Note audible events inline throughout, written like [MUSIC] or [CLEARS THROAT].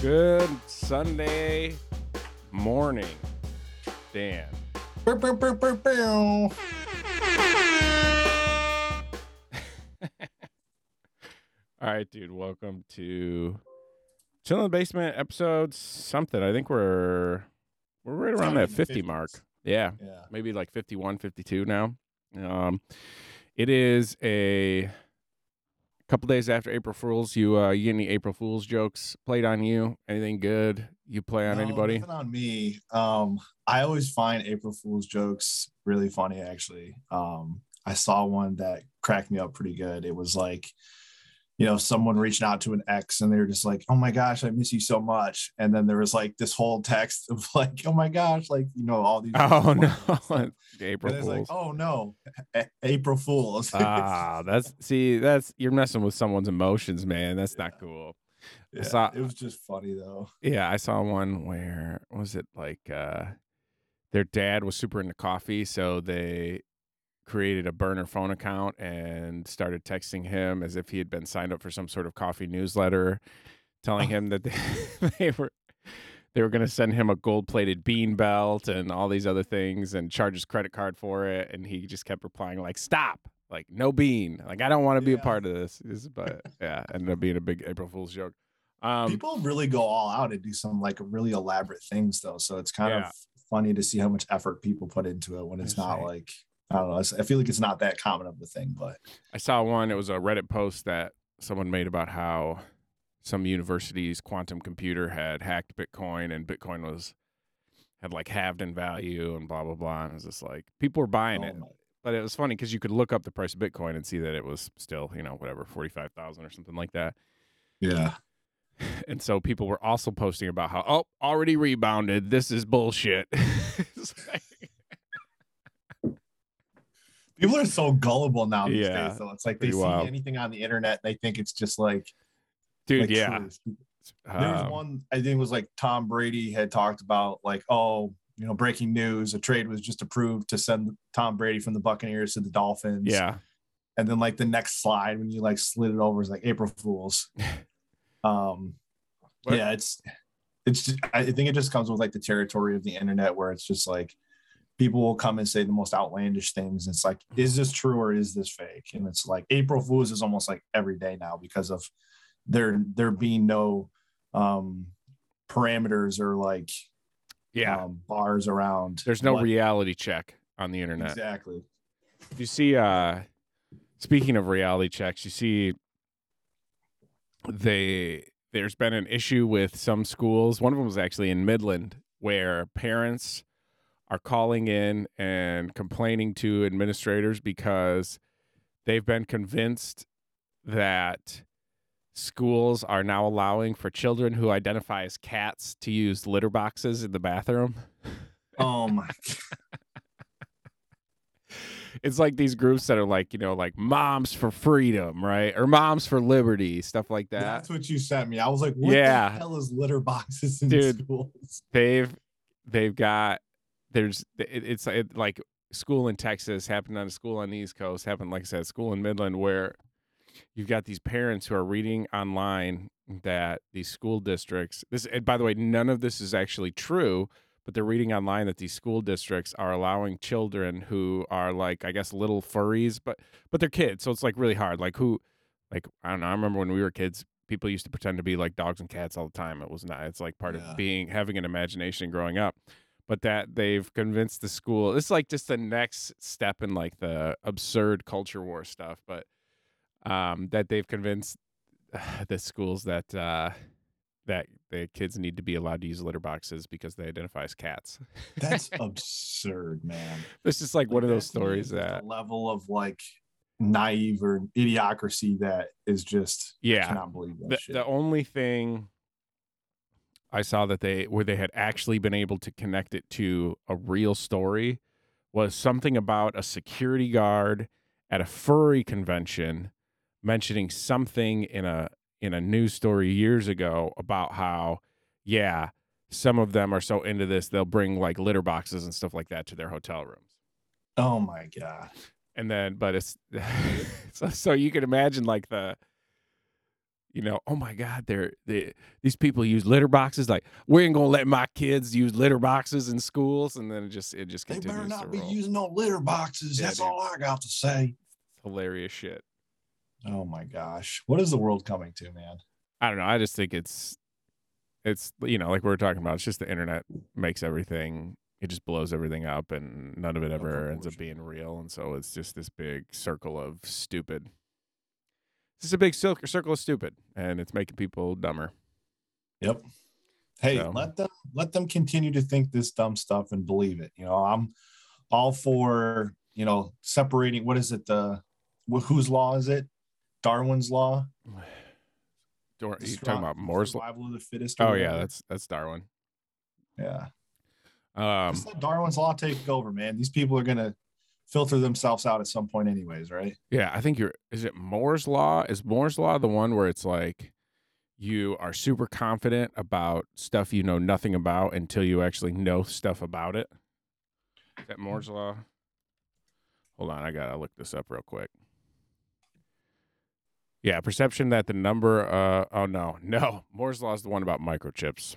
Good Sunday morning, Dan. Bow, bow, bow, bow, bow. All right, dude. Welcome to Chill in the Basement episode something. I think we're we're right around that 50 mark. Yeah, Yeah. maybe like 51, 52 now. Um, it is a couple days after April Fools. You uh, you get any April Fools jokes played on you? Anything good you play on No, anybody? On me. Um, I always find April Fool's jokes really funny. Actually, um, I saw one that cracked me up pretty good. It was like, you know, someone reaching out to an ex, and they were just like, "Oh my gosh, I miss you so much." And then there was like this whole text of [LAUGHS] like, "Oh my gosh, like you know, all these." Oh [LAUGHS] no, [LAUGHS] April it's like, Fools. "Oh no, A- April Fools." ah, that's see, that's you're messing with someone's emotions, man. That's not cool. yeah, saw- it was just funny though. Yeah, I saw one where was it like uh their dad was super into coffee, so they created a burner phone account and started texting him as if he had been signed up for some sort of coffee newsletter, telling him that [LAUGHS] they, they were they were going to send him a gold-plated bean belt and all these other things and charge his credit card for it. And he just kept replying like stop! Like no bean. Like i don't want to be a part of this, This but yeah ended up being a big april fool's joke. Um people really go all out and do some like really elaborate things though. So it's kind Yeah. of funny to see how much effort people put into it when it's That's not right. like i don't know i feel like it's not that common of a thing but I saw one. It was a Reddit post that someone made about how some university's quantum computer had hacked Bitcoin and Bitcoin was had like halved in value and blah blah blah. And it was just like people were buying oh it, my- but it was funny because you could look up the price of Bitcoin and see that it was still you know whatever forty five thousand or something like that. yeah And so people were also posting about how oh already rebounded. This is bullshit. [LAUGHS] Like- people are so gullible now these Yeah, days though it's like they see wild. anything on the internet they think it's just like dude, like yeah. truth. there was Um, one i think it was like tom brady had talked about like oh you know breaking news a trade was just approved to send tom brady from the buccaneers to the dolphins yeah. and then like the next slide when you like slid it over is like April Fools. [LAUGHS] um, What? yeah, it's it's just, I think it just comes with like the territory of the internet where it's just like people will come and say the most outlandish things. It's like, is this true or is this fake? And it's like April Fools is almost like every day now because of there there being no um parameters or like Yeah. um, bars around. There's no reality check on the internet. exactly. You see, uh, speaking of reality checks, you see they there's been an issue with some schools. One of them was actually in Midland, where parents are calling in and complaining to administrators because they've been convinced that schools are now allowing for children who identify as cats to use litter boxes in the bathroom. Oh my [LAUGHS] it's like these groups that are like you know like moms for freedom right or moms for liberty stuff like that That's what you sent me. I was like, what Yeah. the hell is litter boxes in Dude. schools? they've they've got there's it, it's it, like school in texas happened on a school on the east coast happened like i said school in midland where you've got these parents who are reading online that these school districts this and by the way none of this is actually true but they're reading online that these school districts are allowing children who are like i guess little furries but but they're kids so it's like really hard like who like i don't know i remember when we were kids people used to pretend to be like dogs and cats all the time it was not it's like part Yeah. of being having an imagination growing up but that they've convinced the school it's like just the next step in like the absurd culture war stuff but um that they've convinced [SIGHS] the schools that uh that the kids need to be allowed to use litter boxes because they identify as cats That's [LAUGHS] absurd, man. it's just like, one of those that to me stories that a level of like naive or idiocracy that is just yeah. I cannot believe that the, the only thing I saw that they where they had actually been able to connect it to a real story was something about a security guard at a furry convention mentioning something in a in a news story years ago about how yeah some of them are so into this they'll bring like litter boxes and stuff like that to their hotel rooms oh my god. and then but it's [LAUGHS] so, so you can imagine like the you know, oh my God, they're they these people use litter boxes. Like we ain't gonna let my kids use litter boxes in schools, and then it just it just They continues better to not be roll. using no litter boxes. Yeah, That's dude. all I got to say. Hilarious shit. Oh my gosh. What is the world coming to, man? I don't know. I just think it's it's you know like we were talking about. It's just the internet makes everything. It just blows everything up, and none of it ever ends up being real. And so it's just this big circle of stupid. It's is a big cir- circle of stupid, and it's making people dumber. Yep. Hey, So- let them let them continue to think this dumb stuff and believe it. You know, I'm all for you know separating. What is it? The wh- whose law is it? Darwin's law. Dor- you talking about Moore's? law? survival of the fittest. Oh yeah, that's that's Darwin. yeah. Um, Just let Darwin's law take over, man. These people are gonna filter themselves out at some point, anyways, right? Yeah, I think you're. Is it Moore's law? Is Moore's law the one where it's like you are super confident about stuff you know nothing about until you actually know stuff about it? Is that Moore's law? Hold on, I gotta look this up real quick. Yeah, perception that the number. Uh, oh no, [LAUGHS] no, Moore's law is the one about microchips.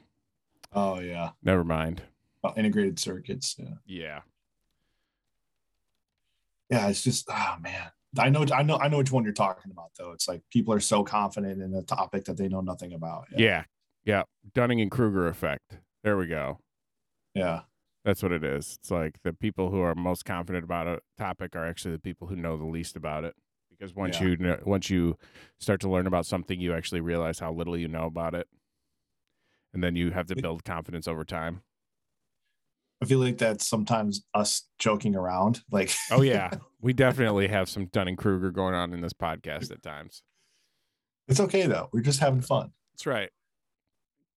Oh yeah, Never mind. Well, integrated circuits. Yeah. Yeah, yeah, it's just oh man. I know I know I know which one you're talking about though. It's like people are so confident in a topic that they know nothing about. yeah, yeah. Dunning and Kruger effect. There we go. Yeah. That's what it is. It's like the people who are most confident about a topic are actually the people who know the least about it. Because once Yeah. you know, once you start to learn about something, you actually realize how little you know about it, and then you have to build confidence over time. I feel like that's sometimes us joking around. Like [LAUGHS] Oh yeah, we definitely have some Dunning Kruger going on in this podcast at times. it's okay though. We're just having fun. That's right.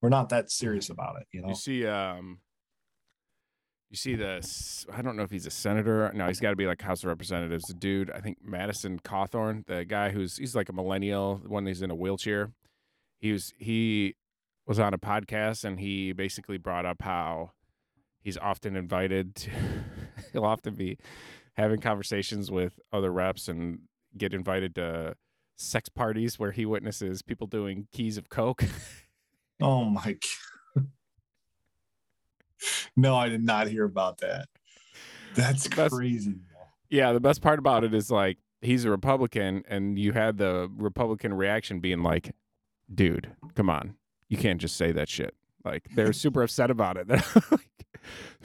We're not that serious about it, you know. You see, um, you see the. I don't know if he's a senator. No, he's got to be like House of Representatives. The dude, I think Madison Cawthorn, the guy who's he's like a millennial, the one who's in a wheelchair. He was he was on a podcast and he basically brought up how he's often invited to. [LAUGHS] he'll often be having conversations with other reps and get invited to sex parties where he witnesses people doing keys of coke. [LAUGHS] Oh my god. No, I did not hear about that. That's That's- crazy. Yeah, the best part about it is like he's a Republican, and you had the Republican reaction being like, "Dude, come on, you can't just say that shit." Like they're super upset about it. [LAUGHS] Like,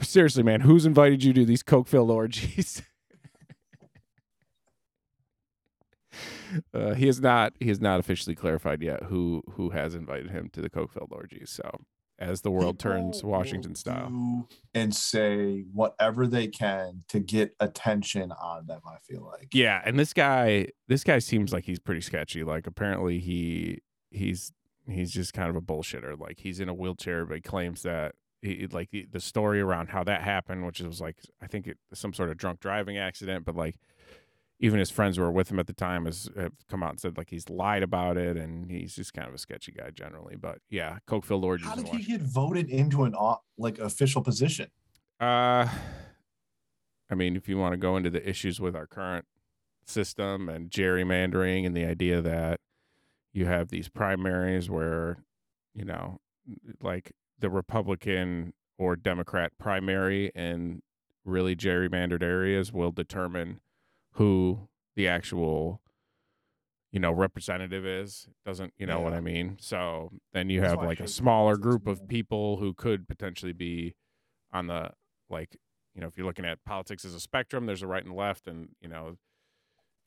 Seriously, man, who's invited you to these coke-filled orgies? [LAUGHS] uh, he is not. He has not officially clarified yet who who has invited him to the coke-filled orgies. So, as the world turns Washington style, And say whatever they can to get attention on them, I feel like. Yeah, and this guy, this guy seems like he's pretty sketchy. Like apparently he he's he's just kind of a bullshitter. Like he's in a wheelchair, but he claims that he like the, story around how that happened, which was like I think it, some sort of drunk driving accident. But like even his friends who were with him at the time has have come out and said like he's lied about it, and he's just kind of a sketchy guy generally. But yeah, coke filled orgies. How did he get voted into an like official position? Uh, I mean, if you want to go into the issues with our current system and gerrymandering and the idea that you have these primaries where, you know, like the Republican or Democrat primary in really gerrymandered areas will determine who the actual you know representative is doesn't you know what i mean? So then you That's have like a smaller group of people who could potentially be on the like you know if you're looking at politics as a spectrum there's a right and left and you know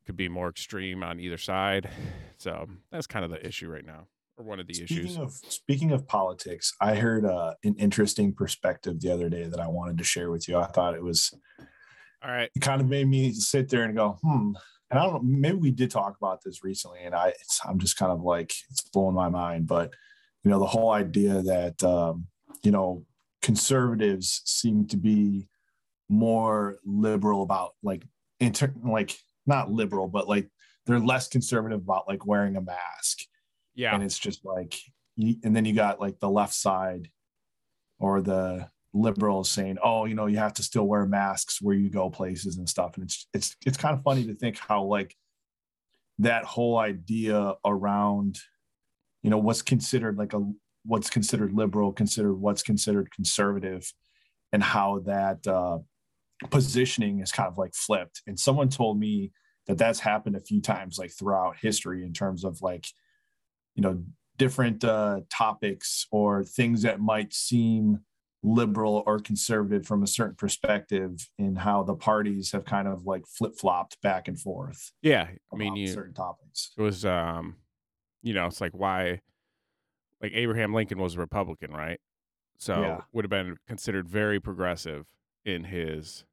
could be more extreme on either side so that's kind of the issue right now or one of the issues Speaking of speaking of politics, I heard uh, an interesting perspective the other day that I wanted to share with you. I thought it was all right it kind of made me sit there and go, hmm. And I don't know, maybe we did talk about this recently, and I it's, I'm just kind of like it's blowing my mind. But you know, the whole idea that um, you know conservatives seem to be more liberal about like inter like not liberal, but like they're less conservative about like wearing a mask. Yeah. And it's just like and then you got like the left side or the liberals saying oh you know you have to still wear masks where you go places and stuff. And it's it's it's kind of funny to think how like that whole idea around you know what's considered like a what's considered liberal considered what's considered conservative and how that uh, positioning is kind of like flipped and someone told me that that's happened a few times like throughout history in terms of like you know different uh, topics or things that might seem liberal or conservative from a certain perspective in how the parties have kind of like flip-flopped back and forth Yeah, I mean, you certain topics it was um, you know, it's like why, like Abraham Lincoln was a Republican, right? So Yeah. would have been considered very progressive in his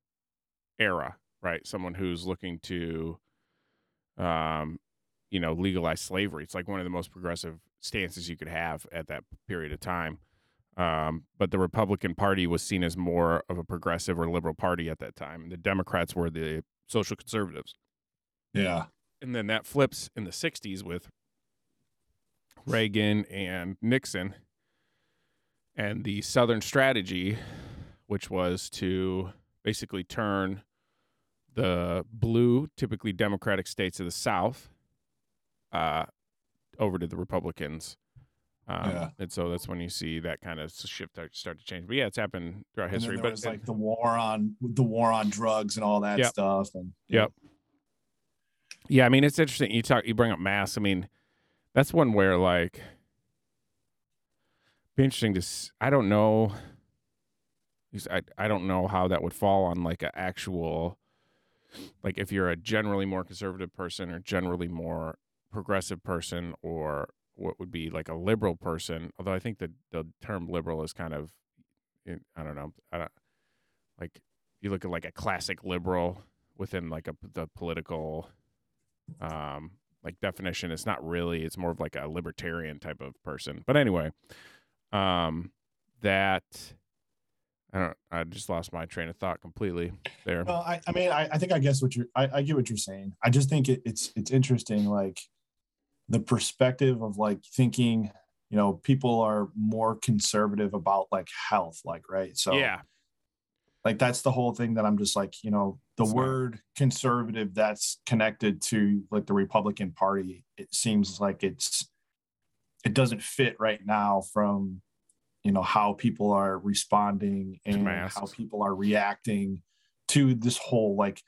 era, right? Someone who's looking to, um, you know, legalize slavery. It's like one of the most progressive stances you could have at that period of time. Um, but the Republican Party was seen as more of a progressive or liberal party at that time. And the Democrats were the social conservatives. yeah And then that flips in the 60s with Reagan and Nixon and the Southern strategy, which was to basically turn the blue, typically Democratic states of the South, uh, over to the Republicans. Um, Yeah. And so that's when you see that kind of shift start- start to change. But yeah, it's happened throughout and history. But was like the war on the war on drugs and all that Yep. stuff and Yep. Yeah, I mean it's interesting. You talk, you bring up mass. I mean, that's one where like, be interesting to. I don't know. I I don't know how that would fall on like an actual, like if you're a generally more conservative person or generally more progressive person or what would be like a liberal person. Although I think the the term liberal is kind of, I don't know. I don't like you look at like a classic liberal within like a the political um like definition it's not really it's more of like a libertarian type of person but anyway um that i don't i just lost my train of thought completely there Well, I, I mean, I, I think I guess what you're, I, I get what you're saying. I just think it, it's, it's interesting, like the perspective of like thinking, you know, people are more conservative about like health, like, right. So, yeah like, that's the whole thing that I'm just like, you know, the not- word conservative that's connected to like the Republican Party, it seems like it's, it doesn't fit right now from, you know, how people are responding and how people are reacting to this whole like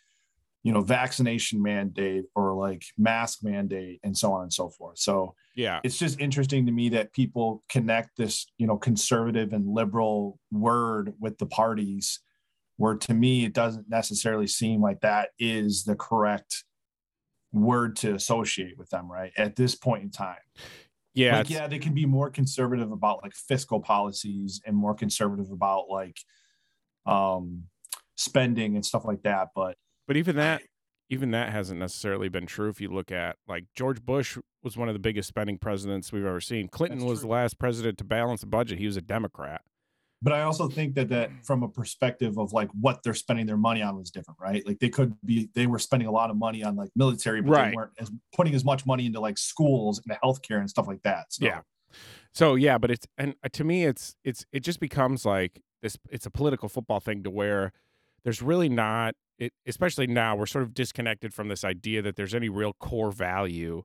you know vaccination mandate or like mask mandate and so on and so forth. So yeah. it's just interesting to me that people connect this you know conservative and liberal word with the parties where to me it doesn't necessarily seem like that is the correct word to associate with them right at this point in time yeah like yeah they can be more conservative about like fiscal policies and more conservative about like um spending and stuff like that but but even that even that hasn't necessarily been true if you look at like george bush was one of the biggest spending presidents we've ever seen. Clinton was the last president to balance a budget. He was a democrat but i also think that that from a perspective of like what they're spending their money on was different right like they could be they were spending a lot of money on like military but Right. they weren't as putting as much money into like schools and healthcare and stuff like that so Yeah. So yeah, but it's and uh, to me it's it's it just becomes like this it's a political football thing to where there's really not it especially now we're sort of disconnected from this idea that there's any real core value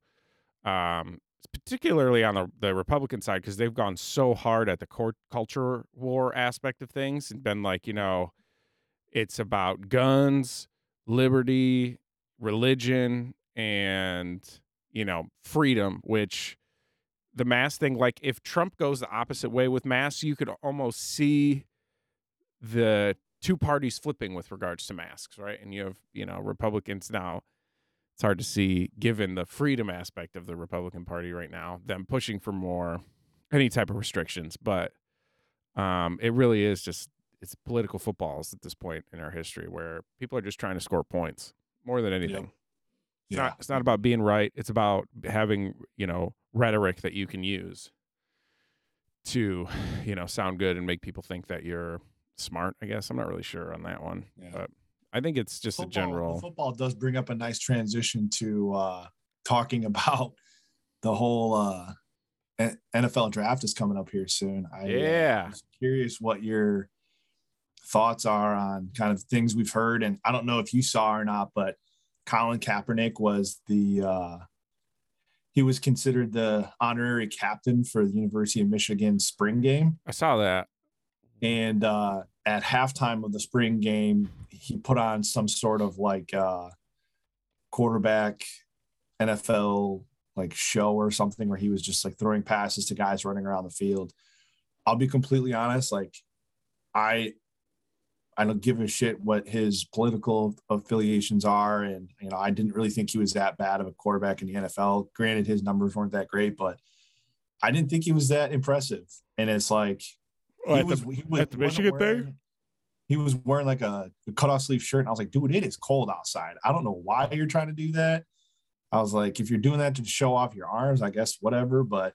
um particularly on the, the Republican side because they've gone so hard at the court culture war aspect of things and been like, you know, it's about guns, liberty, religion and you know, freedom which the mask thing like if trump goes the opposite way with masks you could almost see the two parties flipping with regards to masks right? And you have you know republicans now it's hard to see given the freedom aspect of the republican party right now them pushing for more any type of restrictions but um it really is just it's political footballs at this point in our history where people are just trying to score points more than anything it's yeah not it's not about being right. It's about having, you know, rhetoric that you can use to, you know, sound good and make people think that you're smart, I guess. I'm not really sure on that one. Yeah. But I think it's just football, a general football does bring up a nice transition to uh talking [LAUGHS] about the whole uh NFL draft is coming up here soon. I uh, Yeah. was curious what your thoughts are on kind of things we've heard. And I don't know if you saw or not, but Colin Kaepernick was the uh he was considered the honorary captain for the University of Michigan spring game. I saw that. And uh, at halftime of the spring game, he put on some sort of like uh, quarterback NFL like show or something where he was just like throwing passes to guys running around the field. I'll be completely honest, like I I don't give a shit what his political affiliations are. And, you know, I didn't really think he was that bad of a quarterback in the NFL. Granted, his numbers weren't that great, but I didn't think he was that impressive. And it's like, oh, he, was, the, he was, at the Michigan wearing, thing? He was wearing like a, a cutoff sleeve shirt. And I was like, dude, it is cold outside. I don't know why you're trying to do that. I was like, if you're doing that to show off your arms, I guess whatever. But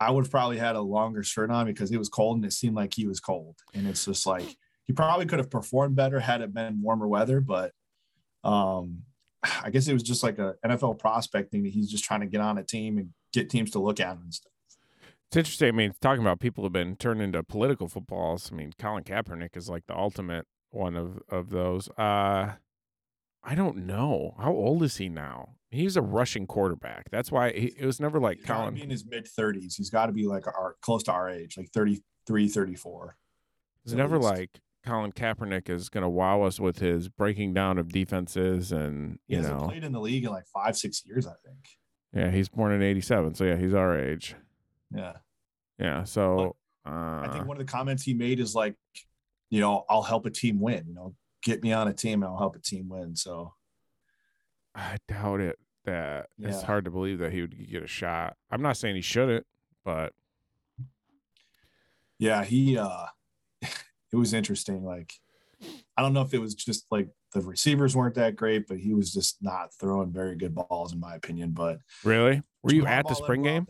I would have probably had a longer shirt on because it was cold and it seemed like he was cold. And it's just like, he probably could have performed better had it been warmer weather, but um, I guess it was just like a NFL prospect thing that he's just trying to get on a team and get teams to look at him and stuff. It's interesting. I mean, talking about people who've been turned into political footballs. I mean, Colin Kaepernick is like the ultimate one of of those. Uh, I don't know how old is he now. He's a rushing quarterback. That's why he, it was never like he's Colin. Be in his mid thirties. He's got to be like our close to our age, like 33, 34. It's never least. like Colin Kaepernick is going to wow us with his breaking down of defenses and you he know played in the league in like five six years I think. Yeah, he's born in '87, so yeah, he's our age. Yeah, yeah. So uh, I think one of the comments he made is like, you know, I'll help a team win. You know, get me on a team and I'll help a team win. So I doubt it. That yeah. it's hard to believe that he would get a shot. I'm not saying he shouldn't, but yeah, he uh [LAUGHS] it was interesting. Like, I don't know if it was just like the receivers weren't that great, but he was just not throwing very good balls, in my opinion. But really, were you at the spring game?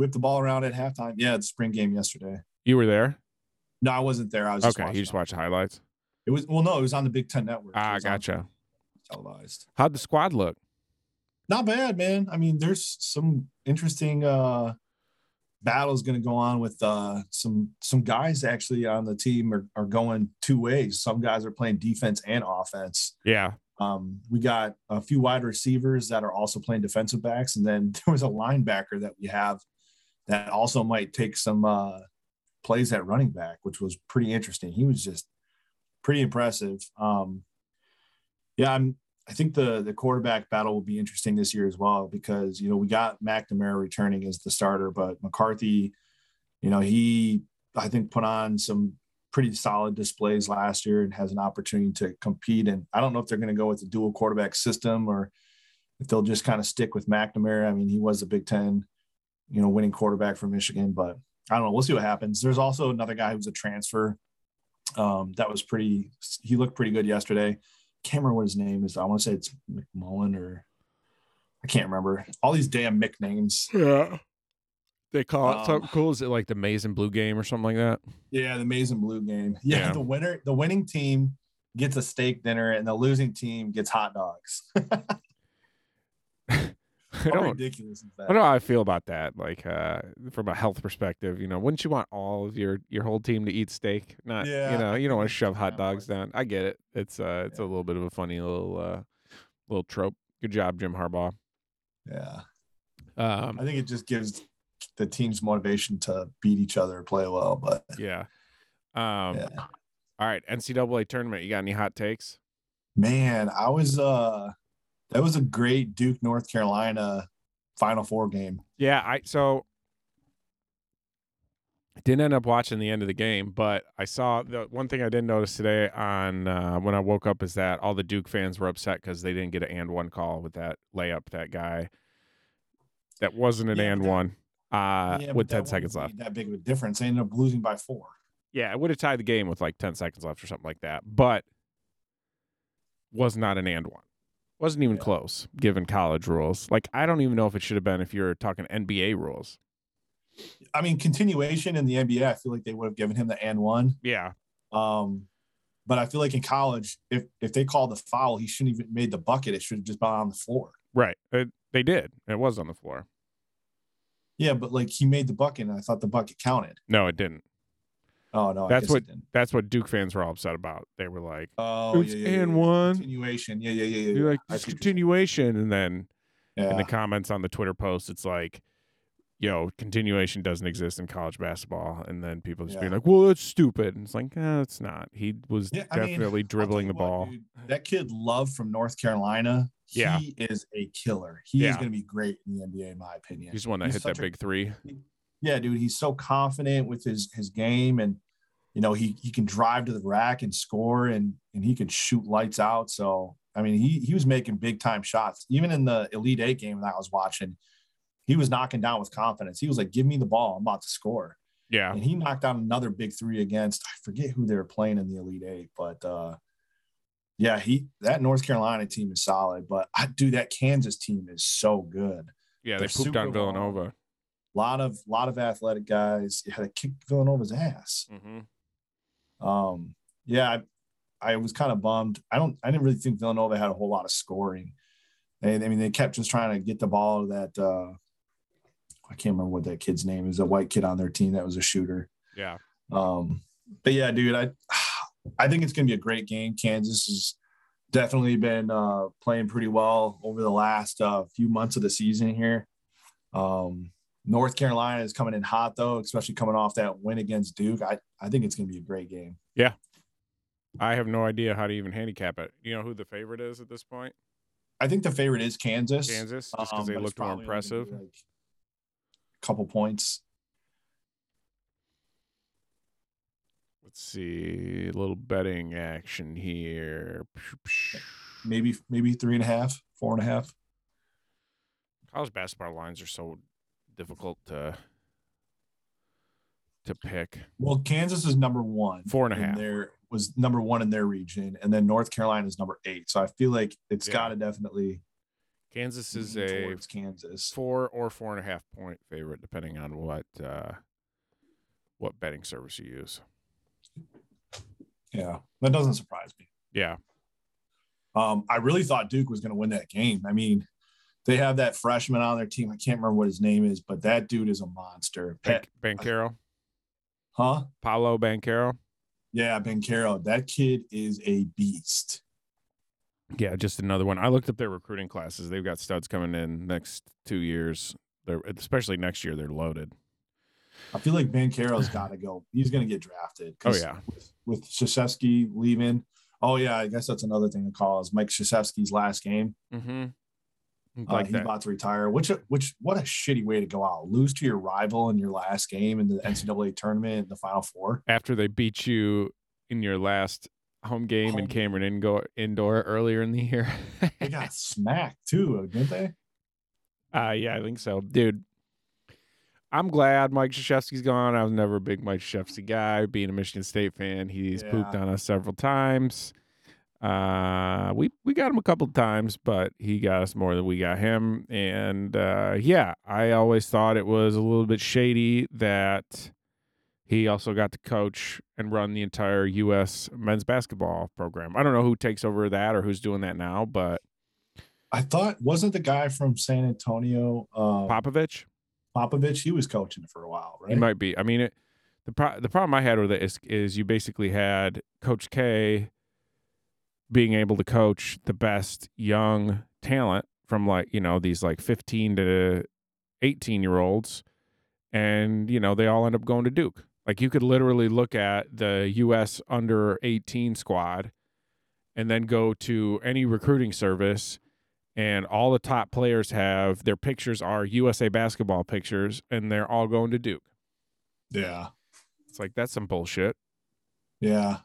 Whip the ball around at halftime. Yeah, the spring game yesterday. You were there? No, I wasn't there. I was okay. you just watched highlights. It was well, no, it was on the Big Ten Network. Ah, gotcha. Televised. How'd the squad look? Not bad, man. I mean, there's some interesting uh battle is going to go on with uh, some some guys actually on the team are, are going two ways. Some guys are playing defense and offense. Yeah. Um, we got a few wide receivers that are also playing defensive backs, and then [LAUGHS] there was a linebacker that we have that also might take some uh, plays at running back, which was pretty interesting. He was just pretty impressive. Um, yeah, I'm I think the the quarterback battle will be interesting this year as well because you know we got McNamara returning as the starter, but McCarthy, you know he I think put on some pretty solid displays last year and has an opportunity to compete. And I don't know if they're going to go with the dual quarterback system or if they'll just kind of stick with McNamara. I mean, he was a Big Ten, you know, winning quarterback for Michigan, but I don't know. We'll see what happens. There's also another guy who's a transfer. Um, that was pretty. He looked pretty good yesterday can't remember what his name is. I want to say it's McMullen or I can't remember. All these damn nicknames. Yeah. They call it um, something cool. Is it like the maize and blue game or something like that? Yeah, the maize and blue game. Yeah, yeah, the winner, the winning team gets a steak dinner, and the losing team gets hot dogs. [LAUGHS] [LAUGHS] I don't, ridiculous is that? I don't know how I feel about that. Like uh, from a health perspective, you know, wouldn't you want all of your your whole team to eat steak? Not, yeah, you know, you don't want to shove hot [LAUGHS] dogs down. I get it. It's uh, it's yeah. a little bit of a funny little uh, little trope. Good job, Jim Harbaugh. Yeah. Um, I think it just gives the team's motivation to beat each other, play well. But yeah. Um, yeah. All right, NCAA tournament. You got any hot takes? Man, I was uh that was a great Duke North Carolina Final Four game. Yeah, I so didn't end up watching the end of the game, but I saw the one thing I didn't notice today on uh, when I woke up is that all the Duke fans were upset because they didn't get an and one call with that layup. That guy that wasn't an yeah, and that, one uh, yeah, with ten seconds left. That big of a difference. They ended up losing by four. Yeah, it would have tied the game with like ten seconds left or something like that, but was not an and one. Wasn't even yeah. close, given college rules. Like I don't even know if it should have been if you're talking NBA rules. I mean, continuation in the NBA, I feel like they would have given him the and one. Yeah. Um, but I feel like in college, if if they called the foul, he shouldn't even made the bucket. It should have just been on the floor. Right. It, they did. It was on the floor. Yeah, but like he made the bucket, and I thought the bucket counted. No, it didn't. Oh no, that's what that's what Duke fans were all upset about. They were like, "Oh, it's yeah, yeah, and yeah, one continuation." Yeah, yeah, yeah, yeah. You're like this continuation, and then Yeah. in the comments on the Twitter post, it's like, know, continuation doesn't exist in college basketball, and then people just being like, "Well, that's stupid." And it's like, no, it's not. He was Yeah, I mean, definitely dribbling the what, ball. dude, that kid Love from North Carolina, Yeah. he is a killer. He Yeah. is going to be great in the NBA, in my opinion. He's the one that He's hit that a- big three. Yeah, dude, he's so confident with his his game, and you know he he can drive to the rack and score, and and he can shoot lights out. So I mean, he he was making big time shots, even in the Elite Eight game that I was watching. He was knocking down with confidence. He was like, "Give me the ball, I'm about to score." Yeah, and he knocked down another big three against I forget who they were playing in the Elite Eight, but uh, yeah, he that North Carolina team is solid. But I do that Kansas team is so good. yeah. They they're pooped on Villanova. long. Lot of lot of athletic guys. had they kick Villanova's ass. hmm Um, yeah, I, I was kind of bummed. I don't. I didn't really think Villanova had a whole lot of scoring. And I mean, they kept just trying to get the ball to that. Uh, I can't remember what that kid's name is. A white kid on their team that was a shooter. Yeah, Um, but yeah, dude, I I think it's gonna be a great game. Kansas has definitely been uh, playing pretty well over the last uh, few months of the season here. Um, North Carolina is coming in hot though, especially coming off that win against Duke. I, I think it's gonna be a great game. Yeah. I have no idea how to even handicap it. You know who the favorite is at this point? I think the favorite is Kansas. Kansas, just because um, they looked more probably only gonna impressive. Like a couple points. Let's see, a little betting action here. Maybe maybe three and a half, four and a half. College basketball lines are so difficult to to pick. Well, Kansas is number one. Four and a in was number one in their region, and then North Carolina is number eight. So I feel like it's Yeah. got to definitely Kansas is a Kansas. four or four and a half point favorite, depending on what uh, what betting service you use. Yeah, that doesn't surprise me. Yeah, Um, I really thought Duke was going to win that game. I mean, they have that freshman on their team. I can't remember what his name is, but that dude is a monster. Pet, Banchero, huh? Paolo Banchero. Yeah, Banchero. That kid is a beast. Yeah, just another one. I looked up their recruiting classes. They've got studs coming in next two years. They're especially next year. They're loaded. I feel like Banchero's [SIGHS] got to go. He's going to get drafted. Oh yeah, with, with Krzyzewski leaving. Oh yeah, I guess that's another thing to call is Mike Krzyzewski's last game. mm-hmm. Uh, Like he's that. about to retire. Which which what a shitty way to go out. Lose to your rival in your last game in the [SIGHS] NCAA tournament in the Final Four. After they beat you in your last home game in Cameron indoor, indoor earlier in the year. They got [LAUGHS] smacked too, didn't they? Uh yeah, I think so. Dude. I'm glad Mike Krzyzewski's gone. I was never a big Mike Krzyzewski guy. Being a Michigan State fan, he's pooped on us several times. Uh we we got him a couple times, but he got us more than we got him. And uh yeah, I always thought it was a little bit shady that he also got to coach and run the entire US men's basketball program. I don't know who takes over that or who's doing that now, but I thought wasn't the guy from San Antonio uh, Popovich Popovich? He was coaching for a while, right? He might be. I mean, it, the pro- the problem I had with it is is you basically had Coach K being able to coach the best young talent from like you know these like fifteen to eighteen year olds, and you know they all end up going to Duke. Like you could literally look at the U.S. under eighteen squad, and then go to any recruiting service. And all the top players have their pictures are USA basketball pictures, and they're all going to Duke. yeah, It's like that's some bullshit. yeah.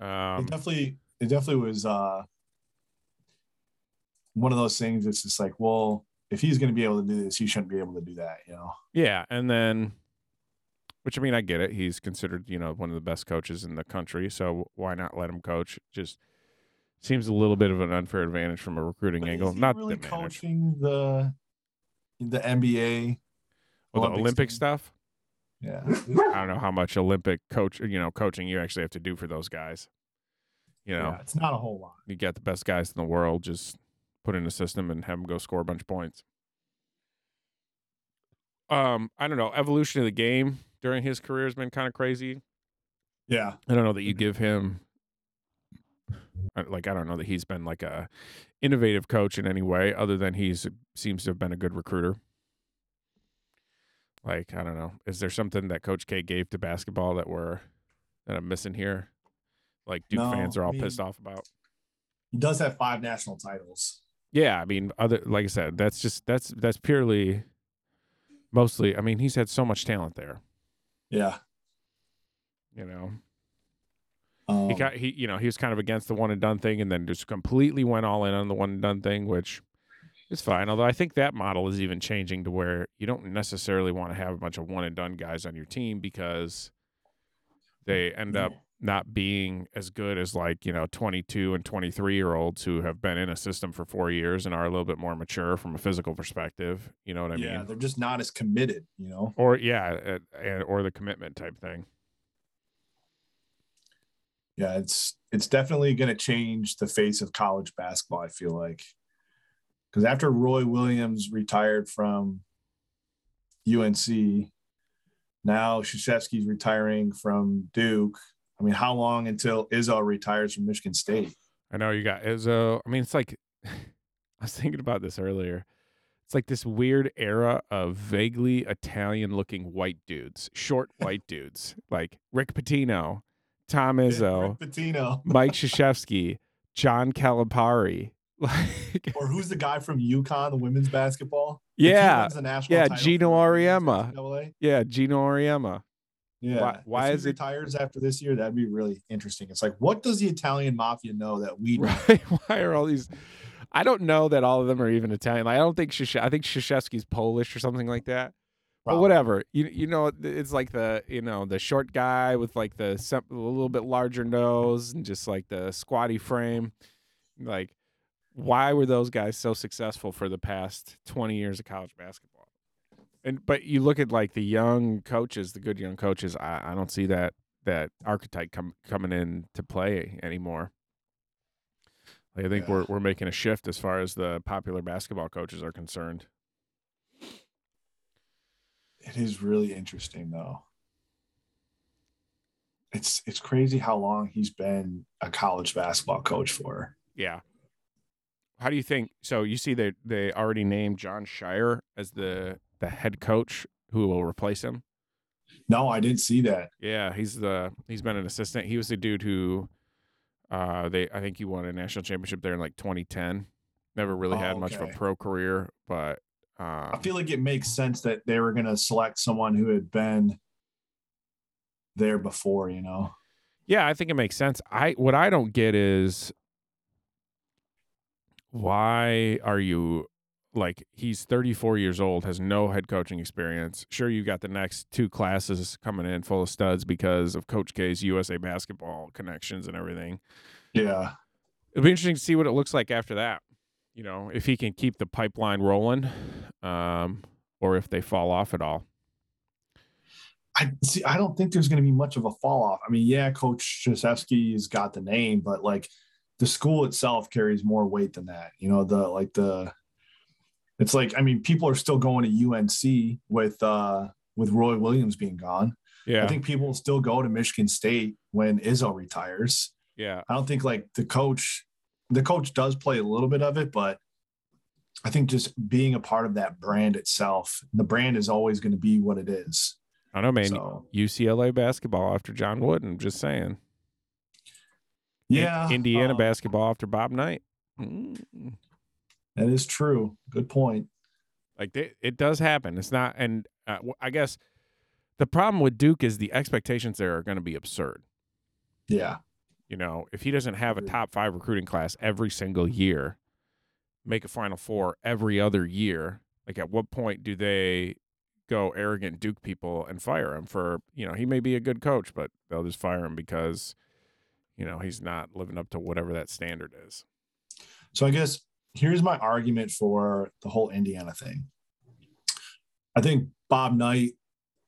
Um, definitely, it definitely was uh, one of those things. It's just like, well, if he's going to be able to do this, he shouldn't be able to do that. You know? yeah, and then, which I mean, I get it. He's considered, you know, one of the best coaches in the country, so why not let him coach? Just seems a little bit of an unfair advantage from a recruiting But angle. Not really the coaching the the NBA. Well, the Olympic team? stuff. Yeah, I don't know how much Olympic coach, you know, coaching you actually have to do for those guys. You know, yeah, it's not a whole lot. you got the best guys in the world. Just put in a system and have them go score a bunch of points. Um, I don't know. Evolution of the game during his career has been kind of crazy. Yeah, I don't know that you give him. uh, like I don't know that he's been like a innovative coach in any way, other than he's seems to have been a good recruiter. Like I don't know, is there something that Coach K gave to basketball that we're that I'm missing here? Like Duke No, fans are all I mean- pissed off about. He does have five national titles. Yeah, I mean, other like I said, that's just that's that's purely, mostly. I mean, he's had so much talent there. Yeah. You know, Um, he got he you know he was kind of against the one and done thing, and then just completely went all in on the one and done thing, which is fine. Although I think that model is even changing to where you don't necessarily want to have a bunch of one and done guys on your team because they end up not being as good as like you know 22 and 23 year olds who have been in a system for four years and are a little bit more mature from a physical perspective you know what i yeah, mean yeah they're just not as committed, you know. or yeah or the commitment type thing Yeah, it's it's definitely going to change the face of college basketball. I feel like because after Roy Williams retired from UNC, now Krzyzewski's retiring from Duke. I mean, how long until Izzo retires from Michigan State? i know you got izzo i mean it's like [LAUGHS] i was thinking about this earlier it's like this weird era of vaguely italian looking white dudes short [LAUGHS] white dudes like rick pitino tom izzo Rick Pitino, [LAUGHS] mike Krzyzewski, john calipari like or who's the guy from UConn, the women's basketball? Yeah the national yeah, Geno. NCAA. Yeah, Geno Auriemma. Yeah. Why- why is he it- retires after this year? That'd be really interesting. It's like, what does the Italian mafia know that we [LAUGHS] don't? Right? [LAUGHS] Why are all these? I don't know that all of them are even Italian. Like, I don't think Shish- I think Krzyzewski's Polish or something like that. But whatever. You you know it's like the you know the short guy with like the a little bit larger nose and just like the squatty frame. Like, why were those guys so successful for the past twenty years of college basketball? And but you look at like the young coaches, the good young coaches. I, I don't see that that archetype come coming in to play anymore. Like, I think Yeah. we're we're making a shift as far as the popular basketball coaches are concerned. It is really interesting though. It's it's crazy how long he's been a college basketball coach for. Yeah. How do you think? So you see they they already named Jon Scheyer as the the head coach who will replace him. No, I didn't see that. Yeah, he's the he's been an assistant. He was the dude who uh they I think he won a national championship there in like 2010. Never really Oh, had much of a pro career, but um, I feel like it makes sense that they were going to select someone who had been there before. You know. Yeah, I think it makes sense. I what I don't get is why are you like he's 34 years old, has no head coaching experience. Sure, you've got the next two classes coming in full of studs because of Coach K's USA basketball connections and everything. Yeah. It'll be interesting to see what it looks like after that. You know, if he can keep the pipeline rolling, um, or if they fall off at all. I see. I don't think there's going to be much of a fall off. I mean, yeah, Coach Krzyzewski's got the name, but like the school itself carries more weight than that. You know, the like the it's like I mean, people are still going to UNC with uh with Roy Williams being gone. Yeah, I think people will still go to Michigan State when Izzo retires. yeah, I don't think like the coach, the coach does play a little bit of it, but I think just being a part of that brand itself, the brand is always going to be what it is. I know, man. So UCLA basketball after John Wood. I'm just saying. Yeah, Indiana um, basketball after Bob Knight. Mm. That is true. Good point. Like they, it does happen. It's not, and uh, I guess the problem with Duke is the expectations there are going to be absurd. Yeah, You know, if he doesn't have a top five recruiting class every single year, make a Final Four every other year, like at what point do they go arrogant Duke people and fire him for, you know, he may be a good coach, but they'll just fire him because, you know, he's not living up to whatever that standard is. So I guess here's my argument for the whole Indiana thing. I think Bob Knight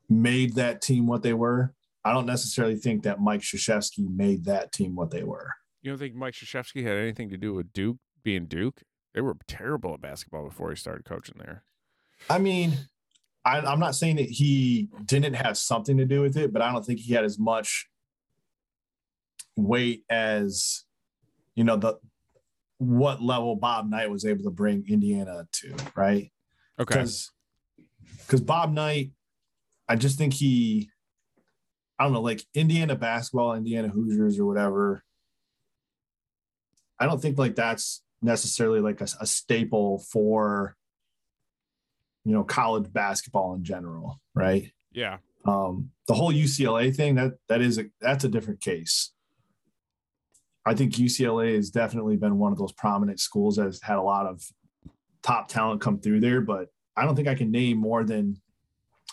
made that team what they were. I don't necessarily think that Mike Krzyzewski made that team what they were. You don't think Mike Krzyzewski had anything to do with Duke being Duke? They were terrible at basketball before he started coaching there. I mean, I, I'm not saying that he didn't have something to do with it, but I don't think he had as much weight as you know, the what level Bob Knight was able to bring Indiana to, right? Okay. Because because Bob Knight, I just think he, I don't know, like Indiana basketball, Indiana Hoosiers or whatever. I don't think like that's necessarily like a, a staple for you know college basketball in general, right? Yeah. Um, the whole UCLA thing that that is a that's a different case. I think UCLA has definitely been one of those prominent schools that has had a lot of top talent come through there, but I don't think I can name more than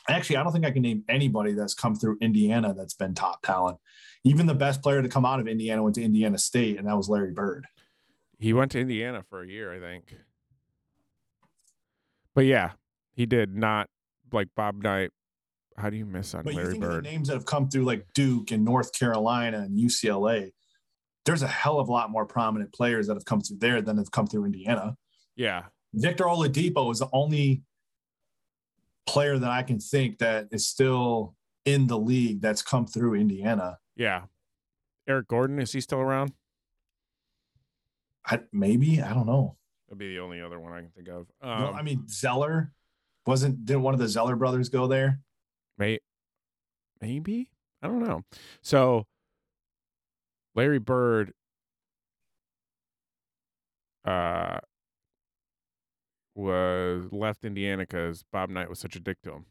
actually I don't think I can name anybody that's come through Indiana that's been top talent. Even the best player to come out of Indiana went to Indiana State, and that was Larry Bird. He went to Indiana for a year, I think. But yeah, he did not like Bob Knight. How do you miss on But you Larry think of the Bird? names that have come through like Duke and North Carolina and UCLA. There's a hell of a lot more prominent players that have come through there than have come through Indiana. Yeah. Victor Oladipo is the only player that I can think that is still in the league that's come through Indiana. Yeah. Eric Gordon, is he still around? I, maybe I don't know. That'd be the only other one I can think of. No, Um, I mean Zeller wasn't. Didn't one of the Zeller brothers go there? may, maybe I don't know. So, Larry Bird, uh, was left Indiana because Bob Knight was such a dick to him.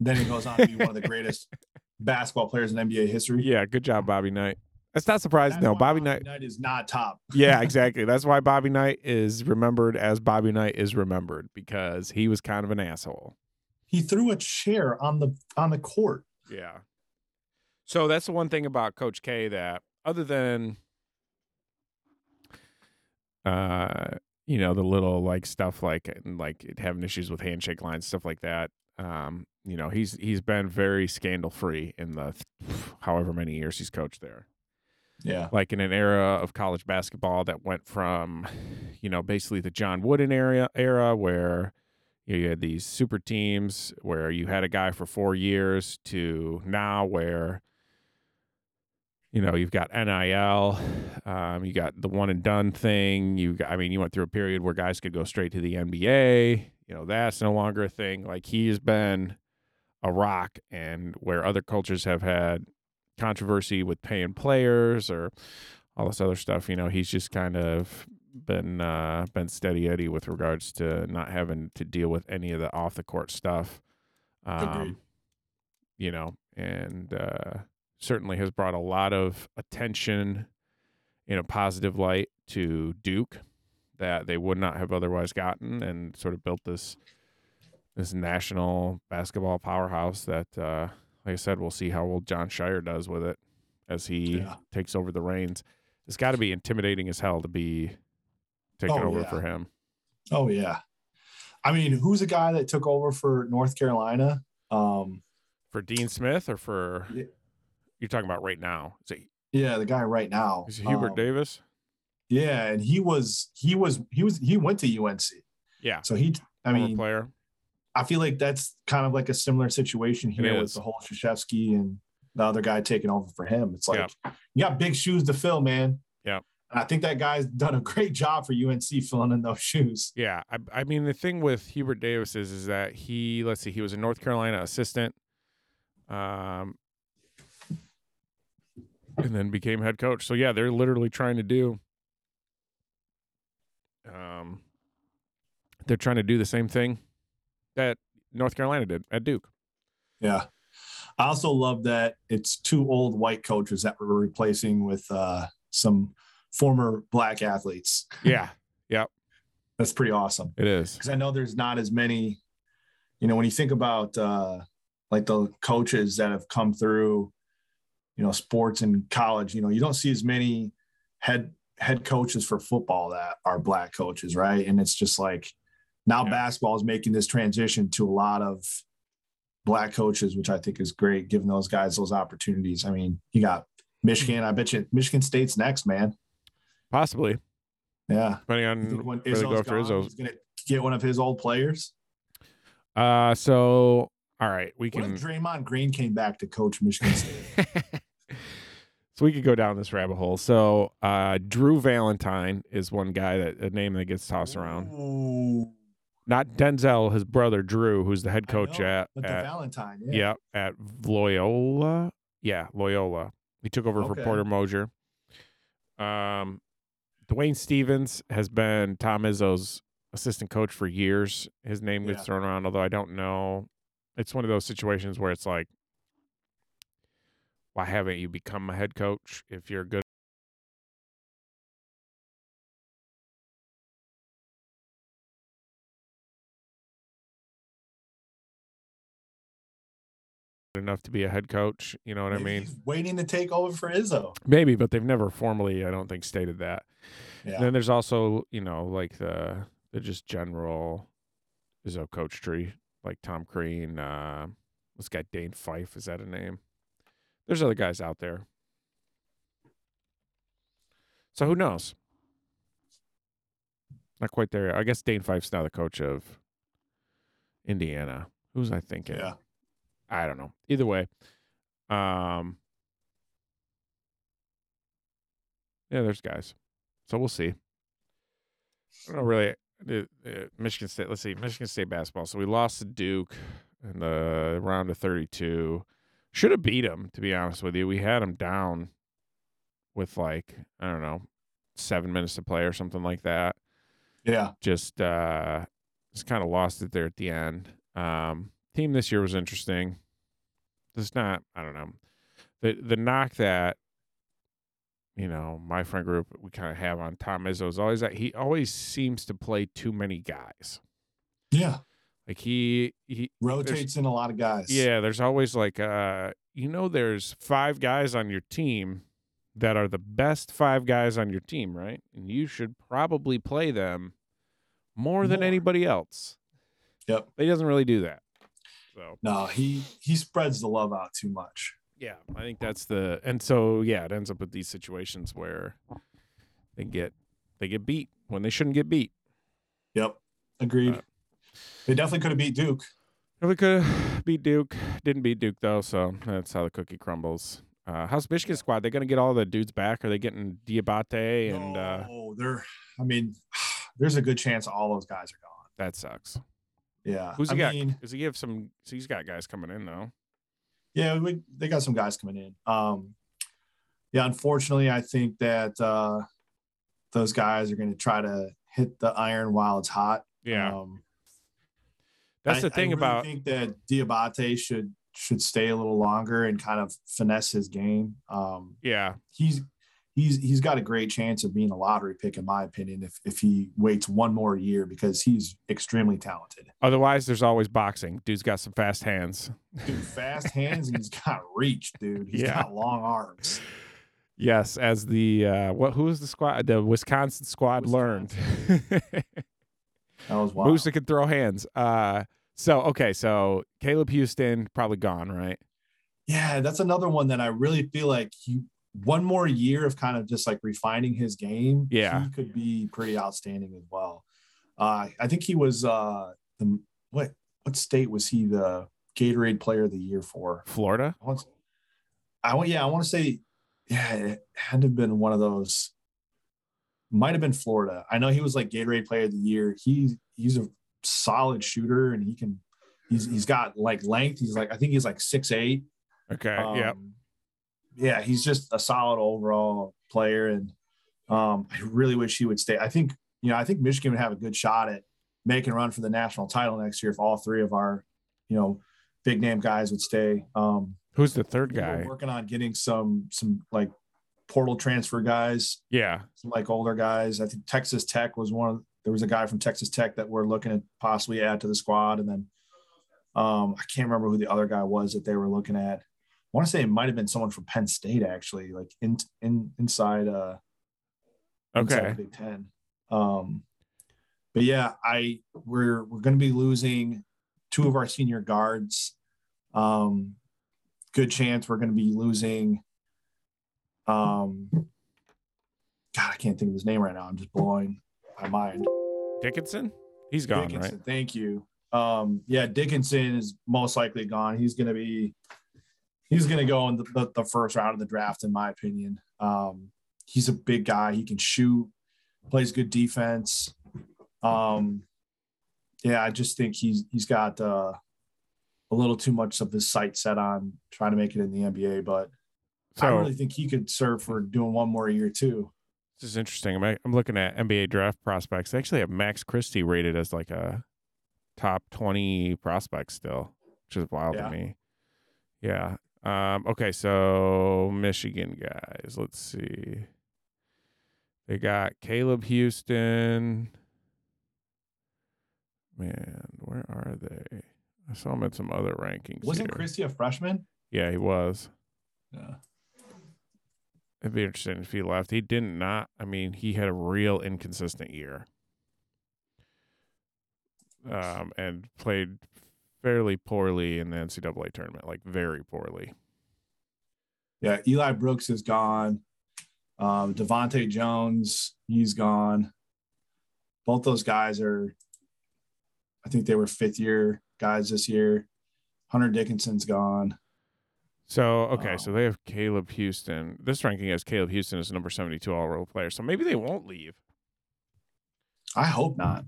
Then he goes on to be one of the [LAUGHS] greatest basketball players in NBA history. Yeah, good job, Bobby Knight. That's not surprising. That's No, why Bobby Knight. Knight is not top. Yeah, exactly. [LAUGHS] That's why Bobby Knight is remembered as Bobby Knight is remembered because he was kind of an asshole. He threw a chair on the on the court. Yeah. So that's the one thing about Coach K that other than uh you know the little like stuff like like having issues with handshake lines stuff like that um you know he's he's been very scandal free in the however many years he's coached there Yeah. like in an era of college basketball that went from, [SIGHS] you know, basically the John Wooden area era where you had these super teams where you had a guy for four years to now where, you know, you've got NIL, um, you got the one and done thing. You, got, I mean, you went through a period where guys could go straight to the NBA. You know, that's no longer a thing. Like he's been a rock, and where other cultures have had controversy with paying players or all this other stuff. You know, he's just kind of been uh, been steady Eddie with regards to not having to deal with any of the off the court stuff. Um, you know, and uh, certainly has brought a lot of attention in a positive light to Duke that they would not have otherwise gotten, and sort of built this this national basketball powerhouse that uh, like I said, we'll see how old Jon Scheyer does with it as he Yeah. takes over the reins. It's got to be intimidating as hell to be taking Oh, over yeah. for him. Oh yeah. I mean, who's the guy that took over for North Carolina? Um, For Dean Smith or for. You're talking about right now? Is it, yeah, the guy right now. is it Hubert Um, Davis? Yeah, and he was he was he was he went to UNC. Yeah, So he I mean, player. I feel like that's kind of like a similar situation here with the whole Krzyzewski and the other guy taking over for him. It's like you got big shoes to fill, man. Yeah. And I think that guy's done a great job for UNC filling in those [LAUGHS] shoes. Yeah, I, I mean the thing with Hubert Davis is is that he let's see, he was a North Carolina assistant, um, and then became head coach. So yeah, they're literally trying to do, um, they're trying to do the same thing that North Carolina did at Duke. Yeah. I also love that it's two old white coaches that we're replacing with uh, some former black athletes. Yeah, Yep. [LAUGHS] That's pretty awesome. it is. because I know there's not as many. You know, when you think about uh, like the coaches that have come through, you know, sports and college, you know, you don't see as many head head coaches for football that are black coaches, right? And it's just like now Yeah. basketball is making this transition to a lot of black coaches, which I think is great, giving those guys those opportunities. I mean, you got Michigan. I bet you Michigan State's next, man. Possibly, Yeah. depending on when they go after gone, Izzo. he's gonna get one of his old players. Uh, so all right, we can. What if Draymond Green came back to coach Michigan State? [LAUGHS] So we could go down this rabbit hole. So uh, Drew Valentine is one guy that a name that gets tossed around. Ooh, Not Denzel, his brother Drew, who's the head coach know, at, at Valentine, yeah. yeah at Loyola. Yeah, Loyola. He took over for Porter Moser. Um, Dwayne Stephens has been Tom Izzo's assistant coach for years. His name gets Yeah. thrown around, although I don't know. It's one of those situations where it's like, why haven't you become a head coach if you're good? enough to be a head coach you know what i mean waiting to take over for Izzo. maybe but they've never formally i don't think stated that Yeah. then there's also, you know, like the the just general Izzo coach tree, like Tom Crean, uh, this guy Dane Fife, is that a name? There's other guys out there. So who knows? Not quite there. yet. I guess Dane Fife's now the coach of Indiana. Who's I thinking? yeah. I don't know. Either way, um, yeah, there's guys. So we'll see. I don't know really. Michigan State. Let's see. Michigan State basketball. So we lost to Duke in the round of 32. Should have beat him, to be honest with you. We had him down with like I don't know, seven minutes to play or something like that Yeah. just uh just kind of lost it there at the end. Um team this year was interesting. It's not I don't know. The the knock that you know, my friend group we kind of have on Tom Izzo is always that he always seems to play too many guys. Yeah. Like he he Rotates in a lot of guys. yeah, there's always like uh you know there's five guys on your team that are the best five guys on your team, right? And you should probably play them more than anybody else. Yep. He doesn't really do that. So No, he he spreads the love out too much. yeah, I think that's the and so yeah, it ends up with these situations where they get they get beat when they shouldn't get beat. Yep. Agreed. Uh, they definitely could have beat Duke. We could [SIGHS] beat Duke. Didn't beat Duke though, so that's how the cookie crumbles. Uh, how's Michigan squad? They're gonna get all the dudes back? Are they getting Diabate and uh, oh, they're I mean, [SIGHS] there's a good chance all those guys are gone. that sucks? Yeah. Who's I he got? mean, Does he have some? So he's got guys coming in though. yeah, we, they got some guys coming in. Um, yeah, unfortunately, I think that uh, those guys are going to try to hit the iron while it's hot. Yeah, Um, that's I- the thing I really about I think that Diabate should should stay a little longer and kind of finesse his game. Um, yeah. he's he's he's got a great chance of being a lottery pick, in my opinion, if if he waits one more year because he's extremely talented. Otherwise, there's always boxing. Dude's got some fast hands. Dude, fast hands and he's got [LAUGHS] reach, dude. He's Yeah. got long arms. Yes, as the uh, what? Who was the squad? The Wisconsin squad learned. [LAUGHS] That was wild. Moussa can throw hands. Uh, so okay, so Caleb Houstan probably gone, right? Yeah, that's another one that I really feel like he one more year of kind of just like refining his game. Yeah. he could be pretty outstanding as well. Uh, I think he was uh, the what what state was he the Gatorade Player of the Year for? Florida. I want, I want, yeah, I want to say, yeah, it had to have been one of those. Might have been Florida. I know he was like Gatorade Player of the Year. He he's a solid shooter, and he can. He's he's got like length. He's like I think he's like six eight. Okay. Um, yeah. Yeah, he's just a solid overall player, and um, I really wish he would stay. I think you know I think Michigan would have a good shot at making a run for the national title next year if all three of our you know big name guys would stay. Um, Who's the third we're guy? working on getting some some like portal transfer guys, Yeah. some like older guys. I think Texas Tech was one of there was a guy from Texas Tech that we're looking at possibly add to the squad, and then um, I can't remember who the other guy was that they were looking at. I want to say it might have been someone from Penn State actually, like in in inside uh inside Okay. the Big Ten. Um, but yeah, I we're we're going to be losing two of our senior guards. Um, good chance we're going to be losing. Um, God, I can't think of his name right now. I'm just blowing my mind. Dickinson. He's gone, Dickinson, right? Thank you. Um, yeah, Dickinson is most likely gone. He's going to be he's going to go in the, the, the, first round of the draft, in my opinion. Um, he's a big guy. He can shoot, plays good defense. Um, yeah, I just think he's he's got uh, a little too much of his sight set on trying to make it in the NBA, but so, I really think he could serve for doing one more year too. This is interesting. I'm, I'm looking at NBA draft prospects. They actually have Max Christie rated as like a top 20 prospect still, which is wild yeah. to me. Yeah. Um, okay, so Michigan guys, let's see. They got Caleb Houstan. Man, where are they? I saw him at some other rankings. Wasn't here. Christie a freshman? Yeah, he was. Yeah. It'd be interesting if he left. He did not. I mean, he had a real inconsistent year, um, and played fairly poorly in the NCAA tournament, like very poorly. Yeah, Eli Brooks is gone. Um, DeVante' Jones, he's gone. Both those guys are, I think they were fifth year guys this year. Hunter Dickinson's gone. So okay, so they have Caleb Houstan. This ranking has Caleb Houstan as number seventy-two all-role player. So maybe they won't leave. I hope not.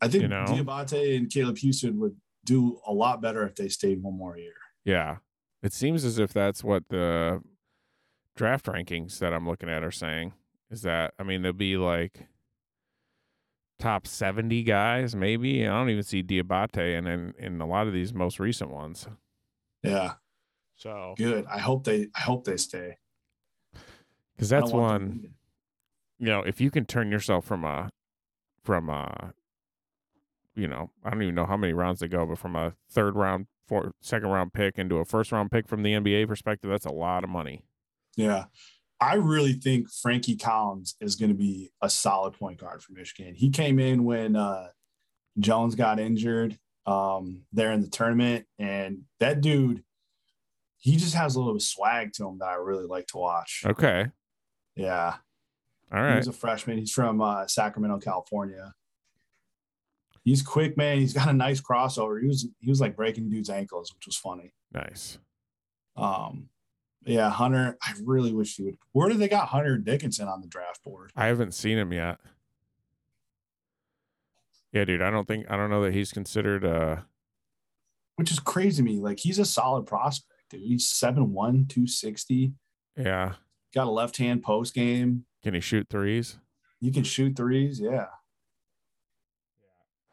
I think you know? Diabate and Caleb Houstan would do a lot better if they stayed one more year. Yeah, it seems as if that's what the draft rankings that I'm looking at are saying. Is that I mean they'll be like top 70 guys, maybe. I don't even see Diabate and in, in a lot of these most recent ones. Yeah. So good. I hope they I hope they stay. Because that's one you know, if you can turn yourself from a from a you know, I don't even know how many rounds they go, but from a third round, four, second round pick into a first round pick from the NBA perspective, that's a lot of money. Yeah. I really think Frankie Collins is going to be a solid point guard for Michigan. He came in when uh, Jones got injured um, there in the tournament, and that dude, he just has a little swag to him that I really like to watch. Okay. Yeah. All right. He's a freshman. He's from uh, Sacramento, California. He's quick, man. He's got a nice crossover. He was he was like breaking dudes' ankles, which was funny. Nice. Um, yeah, Hunter. I really wish he would. Where did they got Hunter Dickinson on the draft board? I haven't seen him yet. Yeah, dude. I don't think I don't know that he's considered. uh Which is crazy to me. Like he's a solid prospect, dude. He's 7'1", 260. Yeah. Got a left hand post game. Can he shoot threes? You can shoot threes. Yeah.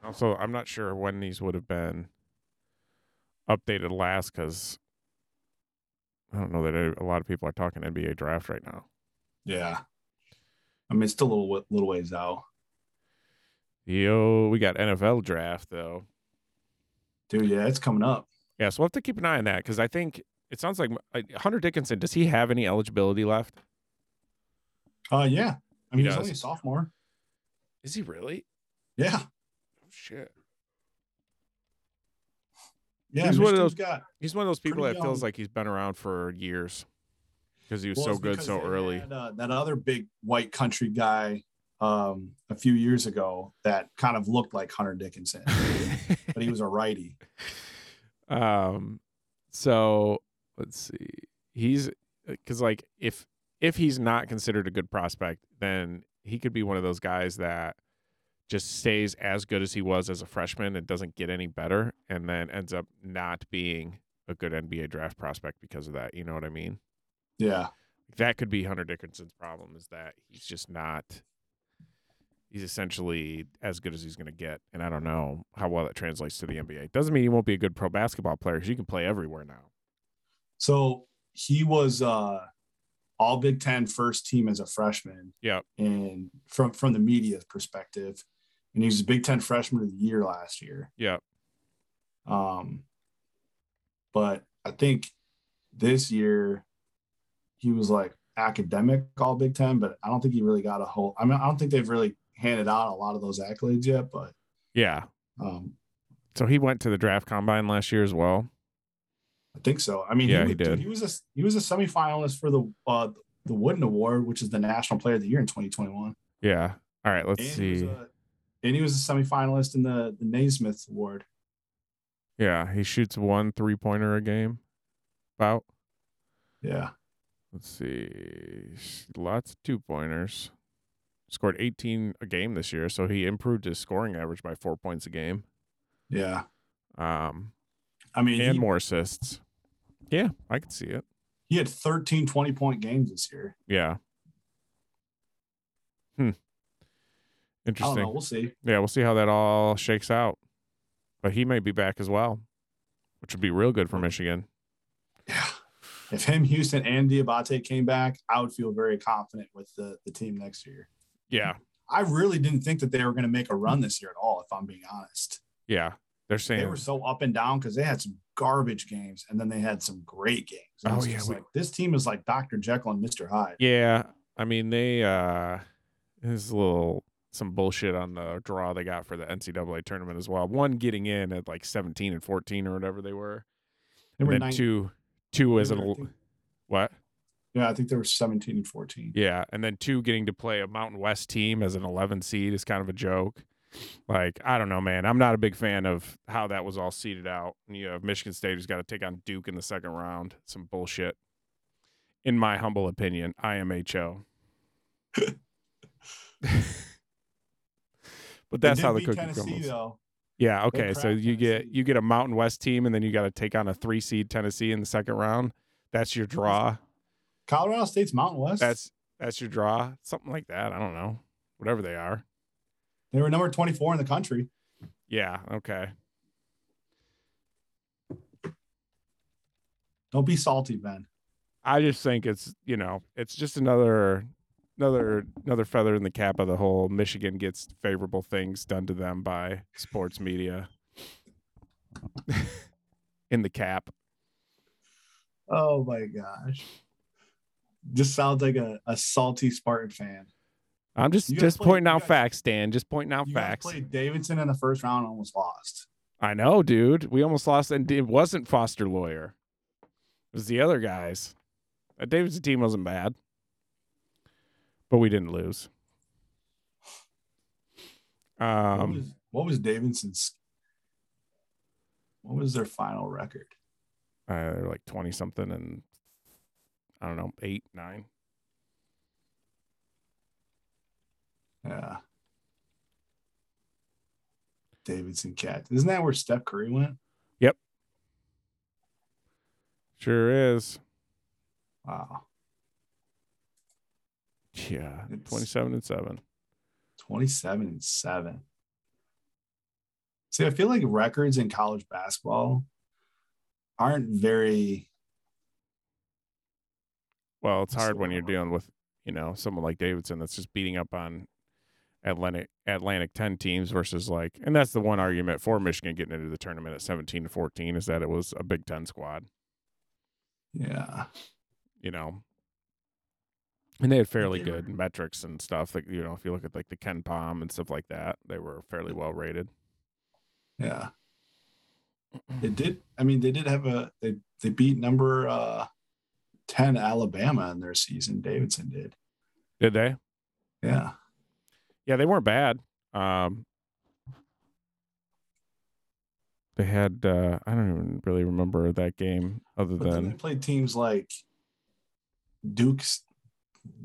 Also, I'm not sure when these would have been updated last because I don't know that a lot of people are talking NBA draft right now. Yeah, I mean it's still a little little ways out. Yo, we got NFL draft though. Dude, yeah, it's coming up. Yeah, so we'll have to keep an eye on that because I think it sounds like Hunter Dickinson. Does he have any eligibility left? Uh, yeah. I mean, he he's does. only a sophomore. Is he really? Yeah. Oh, shit. Yeah, he's one of those. He's one of those people that young. feels like he's been around for years because he was well, so good so early. Had, uh, that other big white country guy um, a few years ago that kind of looked like Hunter Dickinson, [LAUGHS] but he was a righty. Um, so let's see. He's because like if if he's not considered a good prospect, then he could be one of those guys that just stays as good as he was as a freshman and doesn't get any better and then ends up not being a good NBA draft prospect because of that. You know what I mean? Yeah. That could be Hunter Dickinson's problem is that he's just not he's essentially as good as he's going to get and I don't know how well that translates to the NBA. Doesn't mean he won't be a good pro basketball player cuz you can play everywhere now. So, he was uh all Big Ten first team as a freshman. Yeah. And from from the media perspective, and he was a Big Ten freshman of the year last year. Yeah. Um, but I think this year he was like academic all Big Ten, but I don't think he really got a whole. I mean, I don't think they've really handed out a lot of those accolades yet, but yeah. Um, so he went to the draft combine last year as well. I think so. I mean, yeah, he, he did. He was a he was a semifinalist for the uh, the Wooden Award, which is the National Player of the Year in 2021. Yeah. All right. Let's and see. A, and he was a semifinalist in the the Naismith Award. Yeah, he shoots one three pointer a game. about. Yeah. Let's see. Lots of two pointers. Scored 18 a game this year, so he improved his scoring average by four points a game. Yeah. Um, I mean, and he, more assists. Yeah, I could see it. he had 13 20 point games this year. Yeah. Hmm. I don't Interesting. know. We'll see. Yeah, we'll see how that all shakes out. But he may be back as well, which would be real good for Michigan. Yeah. If him, Houstan, and Diabate came back, I would feel very confident with the, the team next year. Yeah. I really didn't think that they were going to make a run this year at all, if I'm being honest. Yeah. They're saying They were so up and down because they had some garbage games and then they had some great games. Oh, yeah, we- like this team is like Dr. Jekyll and Mr. Hyde. Yeah, I mean they uh there's a little some bullshit on the draw they got for the NCAA tournament as well. One getting in at like 17 and 14 or whatever they were. They and were then nine- two two as an were, I el- think- what? Yeah, I think they were 17 and 14. Yeah, and then two getting to play a Mountain West team as an 11 seed is kind of a joke. Like, I don't know, man. I'm not a big fan of how that was all seeded out. And you have Michigan State who's got to take on Duke in the second round. Some bullshit. In my humble opinion, IMHO. [LAUGHS] but that's how the cookie Tennessee, crumbles. though. Yeah, okay. So you get you get a Mountain West team and then you got to take on a 3 seed Tennessee in the second round. That's your draw. Colorado State's Mountain West. That's that's your draw. Something like that. I don't know. Whatever they are. they were number 24 in the country. Yeah, okay. Don't be salty, Ben. I just think it's you know it's just another another another feather in the cap of the whole Michigan gets favorable things done to them by sports media [LAUGHS] in the cap. Oh my gosh. Just sounds like a, a salty Spartan fan. I'm just You guys just played- pointing you out guys- facts, Dan. Just pointing out You guys facts. played Davidson in the first round and almost lost. I know, dude. We almost lost, and it wasn't Foster Loyer. It was the other guys. That Davidson team wasn't bad, but we didn't lose. what, Um, was, what was Davidson's? What was their final record? uh, they're like twenty something, and I don't know, eight, nine. Yeah. Davidson Cat. Isn't that where Steph Curry went? Yep. Sure is. Wow. Yeah, It's- twenty-seven and seven. 27 and 7. See, I feel like records in college basketball aren't very Well, it's hard when you're dealing with, you know, someone like Davidson that's just beating up on Atlantic Atlantic 10 teams versus like and that's the one argument for Michigan getting into the tournament at 17 to 14 is that it was a Big 10 squad, yeah. you know. And they had fairly good metrics and stuff. Like, you know, if you look at like the KenPom and stuff like that, they were fairly well rated. Yeah. [CLEARS THROAT] It did I mean they did have a they they beat number uh 10 Alabama in their season. Davidson did. Did they? Yeah. Yeah, they weren't bad. Um They had uh I don't even really remember that game other But then they played teams like Duke's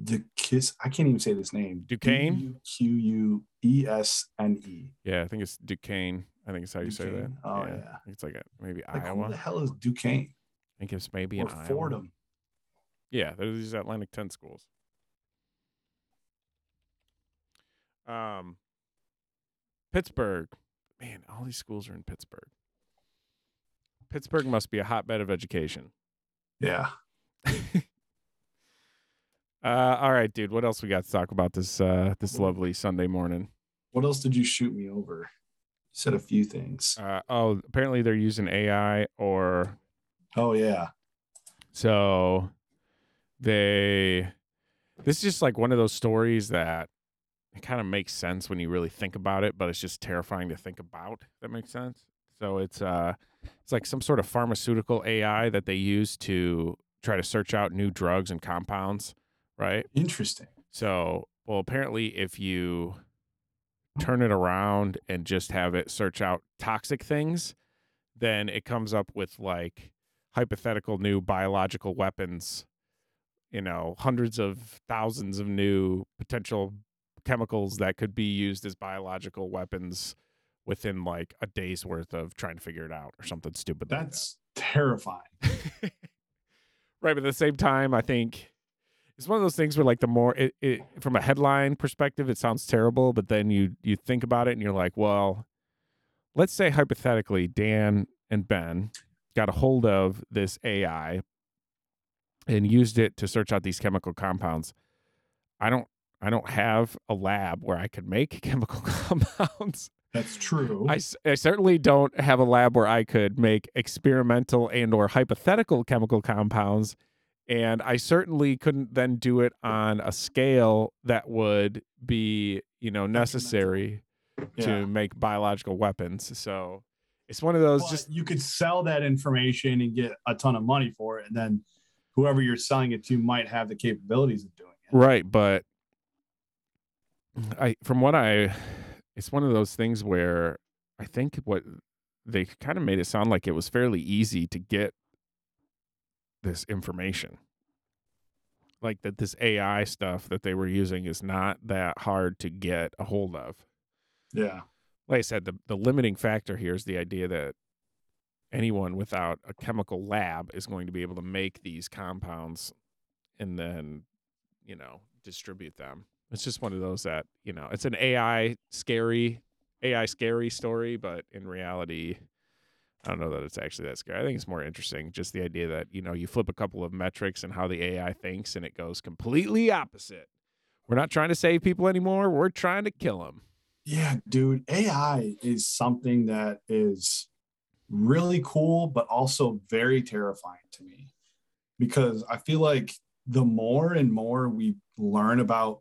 the Kiss. I can't even say this name. Duquesne? Q U E S N E. Yeah, I think it's Duquesne. I think it's how you say that. Oh, yeah. Think it's like a, maybe Like who Iowa. the hell is Duquesne I think it's maybe or in Iowa. Yeah, there's these Atlantic 10 schools. Um, Pittsburgh. Man, all these schools are in Pittsburgh. Pittsburgh must be a hotbed of education. Yeah. [LAUGHS] Uh, all right, dude. What else we got to talk about this uh, this lovely Sunday morning? What else did you shoot me over? You said a few things. Uh, oh, apparently they're using AI or Oh yeah. So they this is just like one of those stories that it kind of makes sense when you really think about it, but it's just terrifying to think about. That makes sense. So it's uh it's like some sort of pharmaceutical AI that they use to try to search out new drugs and compounds, right? Interesting. So, well, apparently, if you turn it around and just have it search out toxic things, then it comes up with like hypothetical new biological weapons, you know, hundreds of thousands of new potential chemicals that could be used as biological weapons within like a day's worth of trying to figure it out or something stupid. That's like that. terrifying. [LAUGHS] right, but at the same time, I think it's one of those things where like the more it, it from a headline perspective, it sounds terrible, but then you you think about it and you're like, well, let's say hypothetically, Dan and Ben got a hold of this AI and used it to search out these chemical compounds. I don't I don't have a lab where I could make [LAUGHS] chemical compounds. That's true. I, I certainly don't have a lab where I could make experimental and or hypothetical chemical compounds and I certainly couldn't then do it on a scale that would be, you know, necessary yeah. to make biological weapons. So it's one of those but just you could sell that information and get a ton of money for it and then whoever you're selling it to might have the capabilities of doing it. Right, but I from what I it's one of those things where I think what they kind of made it sound like it was fairly easy to get this information. Like that this AI stuff that they were using is not that hard to get a hold of. Yeah. Like I said, the, the limiting factor here is the idea that anyone without a chemical lab is going to be able to make these compounds and then, you know, distribute them. It's just one of those that, you know, it's an AI scary AI scary story, but in reality, I don't know that it's actually that scary. I think it's more interesting just the idea that, you know, you flip a couple of metrics and how the AI thinks and it goes completely opposite. We're not trying to save people anymore. We're trying to kill them. Yeah, dude. AI is something that is really cool, but also very terrifying to me. Because I feel like the more and more we learn about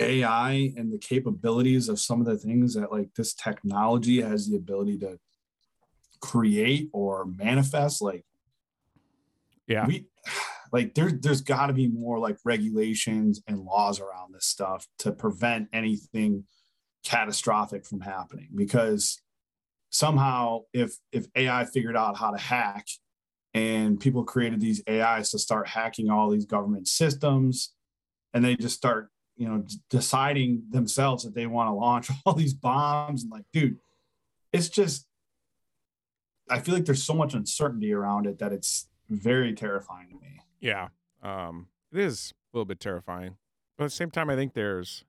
AI and the capabilities of some of the things that like this technology has the ability to create or manifest like yeah. we like there, there's got to be more like regulations and laws around this stuff to prevent anything catastrophic from happening. Because somehow if if ai figured out how to hack and people created these ais to start hacking all these government systems and they just start you know deciding themselves that they want to launch [LAUGHS] all these bombs and like dude it's just I feel like there's so much uncertainty around it that it's very terrifying to me. Yeah. Um, it is a little bit terrifying. But at the same time, I think there's,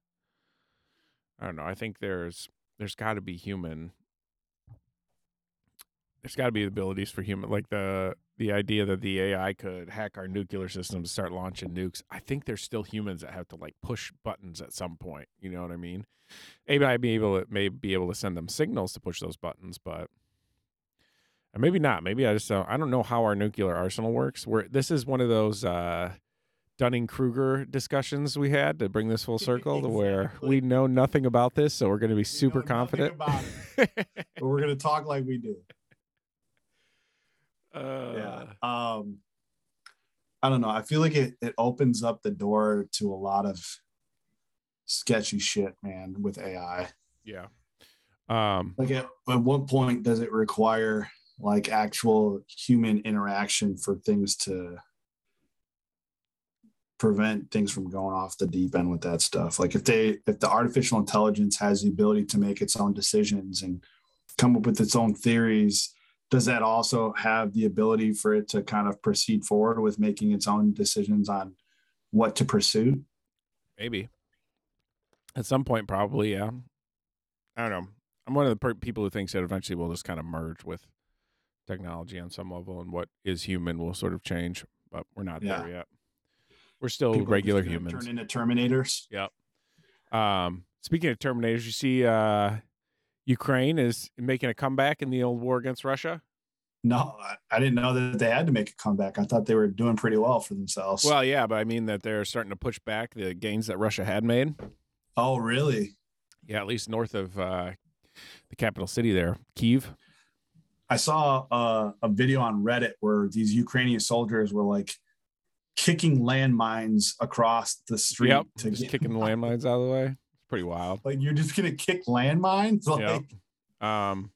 I don't know, I think there's, there's got to be human, there's got to be abilities for human, like the, the idea that the AI could hack our nuclear systems, start launching nukes. I think there's still humans that have to like push buttons at some point. You know what I mean? Maybe I'd be able to, may be able to send them signals to push those buttons, but or maybe not. Maybe I just don't. I don't know how our nuclear arsenal works. Where this is one of those uh, Dunning Kruger discussions we had to bring this full [LAUGHS] circle exactly. to where we know nothing about this, so we're going to be super confident but we're going to talk like we do. [LAUGHS] Uh, yeah. Um, I don't know. I feel like it it opens up the door to a lot of sketchy shit, man, with AI. Yeah. Um, like at, at what point does it require like actual human interaction for things to prevent things from going off the deep end with that stuff like if they if the artificial intelligence has the ability to make its own decisions and come up with its own theories does that also have the ability for it to kind of proceed forward with making its own decisions on what to pursue maybe at some point probably yeah i don't know i'm one of the per- people who thinks that eventually we'll just kind of merge with technology on some level, and what is human will sort of change, but we're not yeah. there yet. We're still People regular humans. Turn into Terminators. Yep. Um, speaking of Terminators, you see, uh, Ukraine is making a comeback in the old war against Russia. No, I didn't know that they had to make a comeback. I thought they were doing pretty well for themselves. Well, yeah, but I mean that they're starting to push back the gains that Russia had made. Oh, really? Yeah, at least north of uh, the capital city there, Kiev. I saw uh, a video on Reddit where these Ukrainian soldiers were like kicking landmines across the street yep, to just get kicking [LAUGHS] landmines out of the way. Pretty wild. Like you're just gonna kick landmines? [LAUGHS] Like, yep. Um,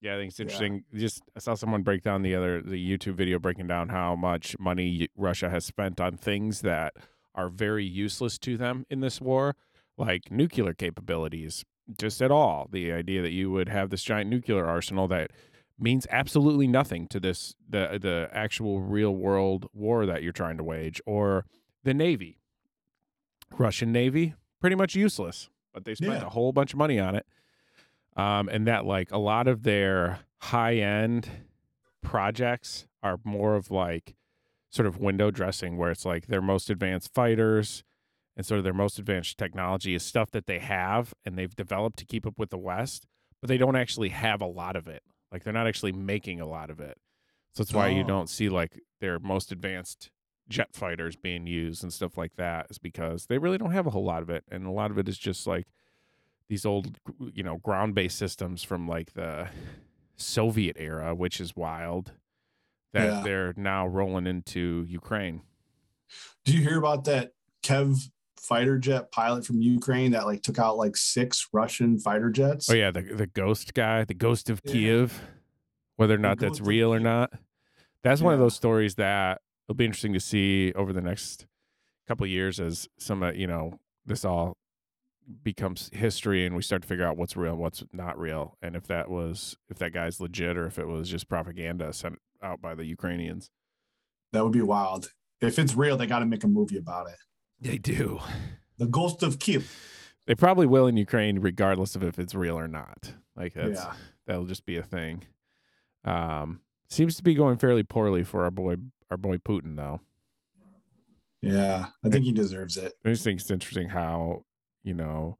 Yeah, I think it's interesting. Yeah. Just I saw someone break down the other the YouTube video breaking down how much money Russia has spent on things that are very useless to them in this war, like nuclear capabilities. Just at all, the idea that you would have this giant nuclear arsenal that means absolutely nothing to this the the actual real world war that you're trying to wage, or the navy, Russian navy, pretty much useless, but they spent yeah. a whole bunch of money on it um, and that like a lot of their high end projects are more of like sort of window dressing where it's like their most advanced fighters and sort of their most advanced technology is stuff that they have and they've developed to keep up with the west but they don't actually have a lot of it like they're not actually making a lot of it so that's why oh. you don't see like their most advanced jet fighters being used and stuff like that is because they really don't have a whole lot of it and a lot of it is just like these old you know ground based systems from like the Soviet era, which is wild that yeah. they're now rolling into Ukraine. Do you hear about that Kev fighter jet pilot from Ukraine that like took out like six Russian fighter jets? Oh yeah, the the ghost guy, the ghost of yeah. Kiev. Whether or not that's real or not. That's yeah. one of those stories that it'll be interesting to see over the next couple years as some of you know this all becomes history and we start to figure out what's real and what's not real and if that was if that guy's legit or if it was just propaganda sent out by the Ukrainians. That would be wild. If it's real, they got to make a movie about it. They do. The Ghost of Kiev. They probably will in Ukraine regardless of if it's real or not. Like that's yeah. that'll just be a thing. Um seems to be going fairly poorly for our boy our boy Putin though. Yeah, I think he deserves it. I just think it's interesting how you know,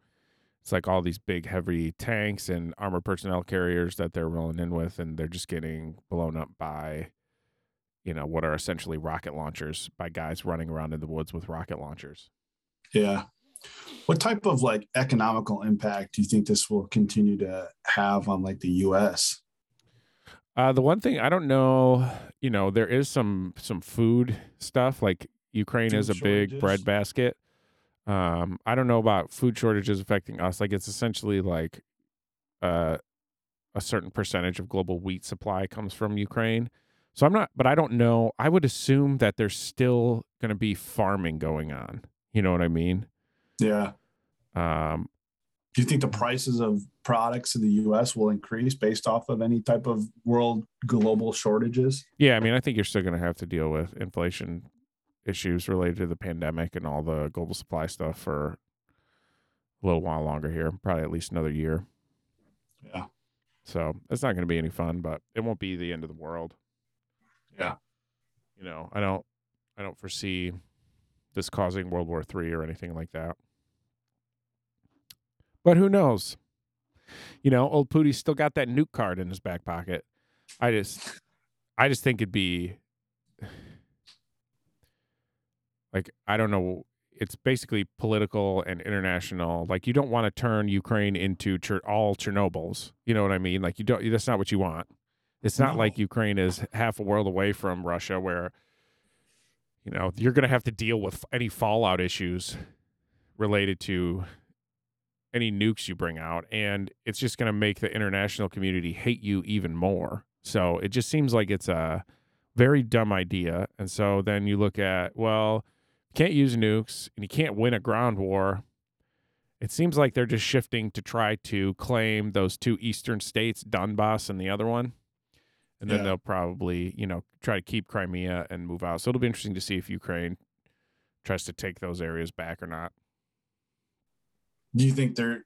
it's like all these big heavy tanks and armored personnel carriers that they're rolling in with and they're just getting blown up by you know what are essentially rocket launchers by guys running around in the woods with rocket launchers yeah what type of like economical impact do you think this will continue to have on like the us uh, the one thing i don't know you know there is some some food stuff like ukraine food is a shortages. big bread basket um, I don't know about food shortages affecting us. Like it's essentially like uh, a certain percentage of global wheat supply comes from Ukraine. So I'm not, but I don't know. I would assume that there's still going to be farming going on. You know what I mean? Yeah. Um, do you think the prices of products in the U.S. will increase based off of any type of world global shortages? Yeah, I mean, I think you're still going to have to deal with inflation issues related to the pandemic and all the global supply stuff for a little while longer here, probably at least another year. Yeah. So it's not going to be any fun, but it won't be the end of the world. Yeah. You know, I don't, I don't foresee this causing World War Three or anything like that. But who knows? You know, old Pooty's still got that nuke card in his back pocket. I just, I just think it'd be like I don't know it's basically political and international. Like you don't want to turn Ukraine into ch- all Chernobyls. You know what I mean? Like you don't. That's not what you want. It's not no. like Ukraine is half a world away from Russia, where you know you're going to have to deal with any fallout issues related to any nukes you bring out, and it's just going to make the international community hate you even more. So it just seems like it's a very dumb idea. And so then you look at well you can't use nukes and you can't win a ground war. It seems like they're just shifting to try to claim those two eastern states, Donbass and the other one. And then yeah. they'll probably, you know, try to keep Crimea and move out. So it'll be interesting to see if Ukraine tries to take those areas back or not. Do you think there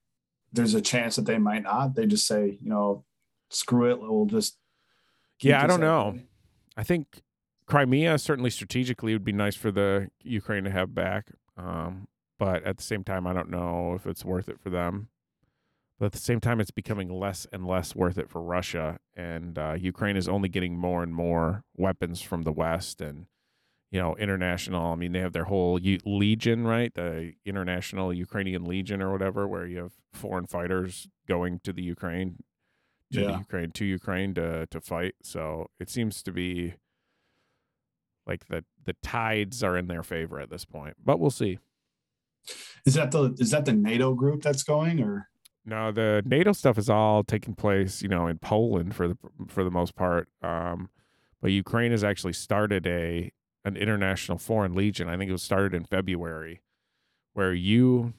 there's a chance that they might not? They just say, you know, screw it, we'll just Yeah, I don't know. I think Crimea certainly strategically would be nice for the Ukraine to have back. Um, but at the same time, I don't know if it's worth it for them. But at the same time, it's becoming less and less worth it for Russia, and uh, Ukraine is only getting more and more weapons from the West and you know international. I mean, they have their whole U- Legion, right? The International Ukrainian Legion or whatever, where you have foreign fighters going to the Ukraine, to yeah. the Ukraine, to Ukraine to to fight. So it seems to be like the the tides are in their favor at this point, but we'll see. Is that the is that the NATO group that's going or? No, the NATO stuff is all taking place, you know, in Poland for the for the most part. Um, but Ukraine has actually started a an international foreign legion. I think it was started in February, where you,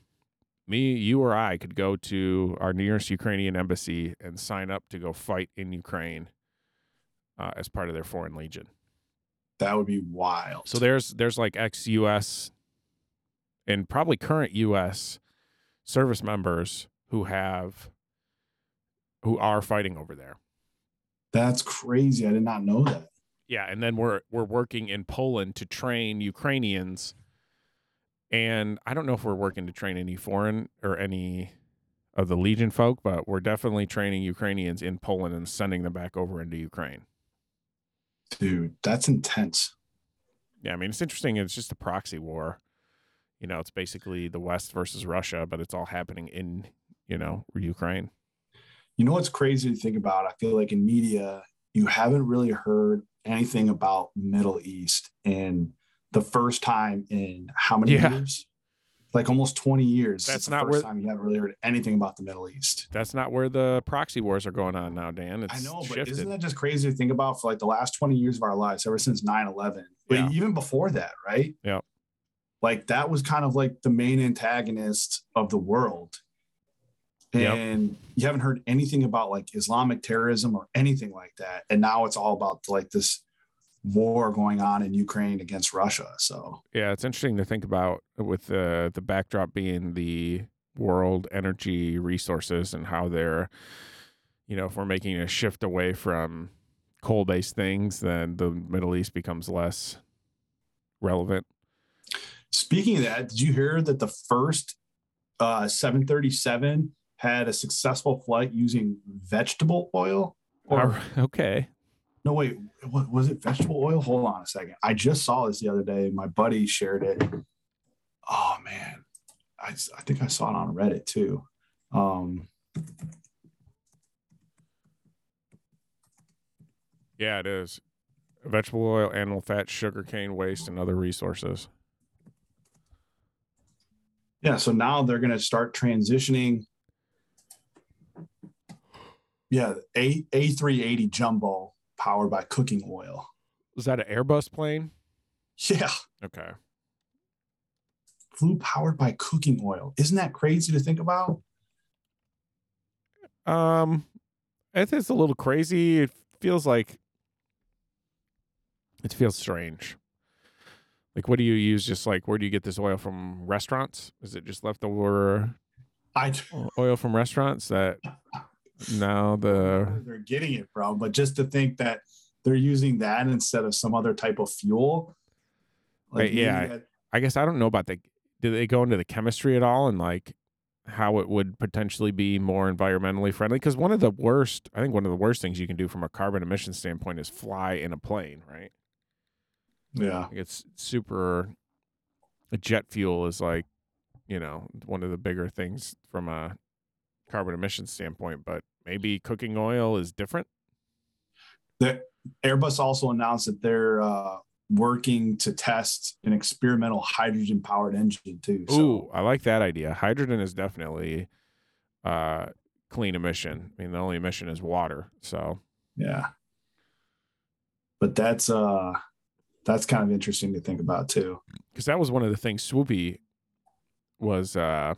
me, you or I could go to our nearest Ukrainian embassy and sign up to go fight in Ukraine uh, as part of their foreign legion. That would be wild. So there's there's like ex U.S. and probably current U.S. service members who have who are fighting over there. That's crazy. I did not know that. Yeah, and then we're we're working in Poland to train Ukrainians. And I don't know if we're working to train any foreign or any of the Legion folk, but we're definitely training Ukrainians in Poland and sending them back over into Ukraine. Dude, that's intense. Yeah, I mean it's interesting. It's just a proxy war. You know, it's basically the West versus Russia, but it's all happening in you know Ukraine. You know what's crazy to think about? I feel like in media, you haven't really heard anything about Middle East in the first time in how many Yeah. years? Like almost 20 years. That's the not first where- time you haven't really heard anything about the Middle East. That's not where the proxy wars are going on now, Dan. It's I know, but shifted. isn't that just crazy to think about for like the last 20 years of our lives, ever since 9 11? But Yeah. even before that, right? Yeah. Like that was kind of like the main antagonist of the world. Yep. And you haven't heard anything about like Islamic terrorism or anything like that. And now it's all about like this war going on in Ukraine against Russia. So Yeah, it's interesting to think about with the the backdrop being the world energy resources and how they're, you know, if we're making a shift away from coal based things, then the Middle East becomes less relevant. speaking of that, did you hear that the first uh, 737 had a successful flight using vegetable oil? Or right, okay. No, wait. What was it? Vegetable oil? Hold on a second. I just saw this the other day. My buddy shared it. Oh man, I, I think I saw it on Reddit too. Um, Yeah, it is. Vegetable oil, animal fat, sugar cane waste, and other resources. yeah. So now they're going to start transitioning. Yeah, a A three eighty jumbo powered by cooking oil. Was that an Airbus plane? Yeah, Okay. flew powered by cooking oil. Isn't that crazy to think about? Um, I think it's a little crazy. It feels like it feels strange. Like, what do you use? Just like, where do you get this oil from? Restaurants? Is it just leftover I oil from restaurants that [LAUGHS] now the they're getting it from, but just to think that they're using that instead of some other type of fuel. Right, yeah. that- I guess I don't know about the. Do they go into the chemistry at all and like how it would potentially be more environmentally friendly? Because one of the worst, I think, one of the worst things you can do from a carbon emission standpoint is fly in a plane, right? yeah. Like it's super. Jet fuel is like, you know, one of the bigger things from a carbon emission standpoint. But maybe cooking oil is different. The Airbus also announced that they're uh, working to test an experimental hydrogen powered engine too. So Ooh, I like that idea. Hydrogen is definitely uh, clean emission. I mean, the only emission is water. So yeah. But that's uh that's kind of interesting to think about too. because that was one of the things Swoopy was uh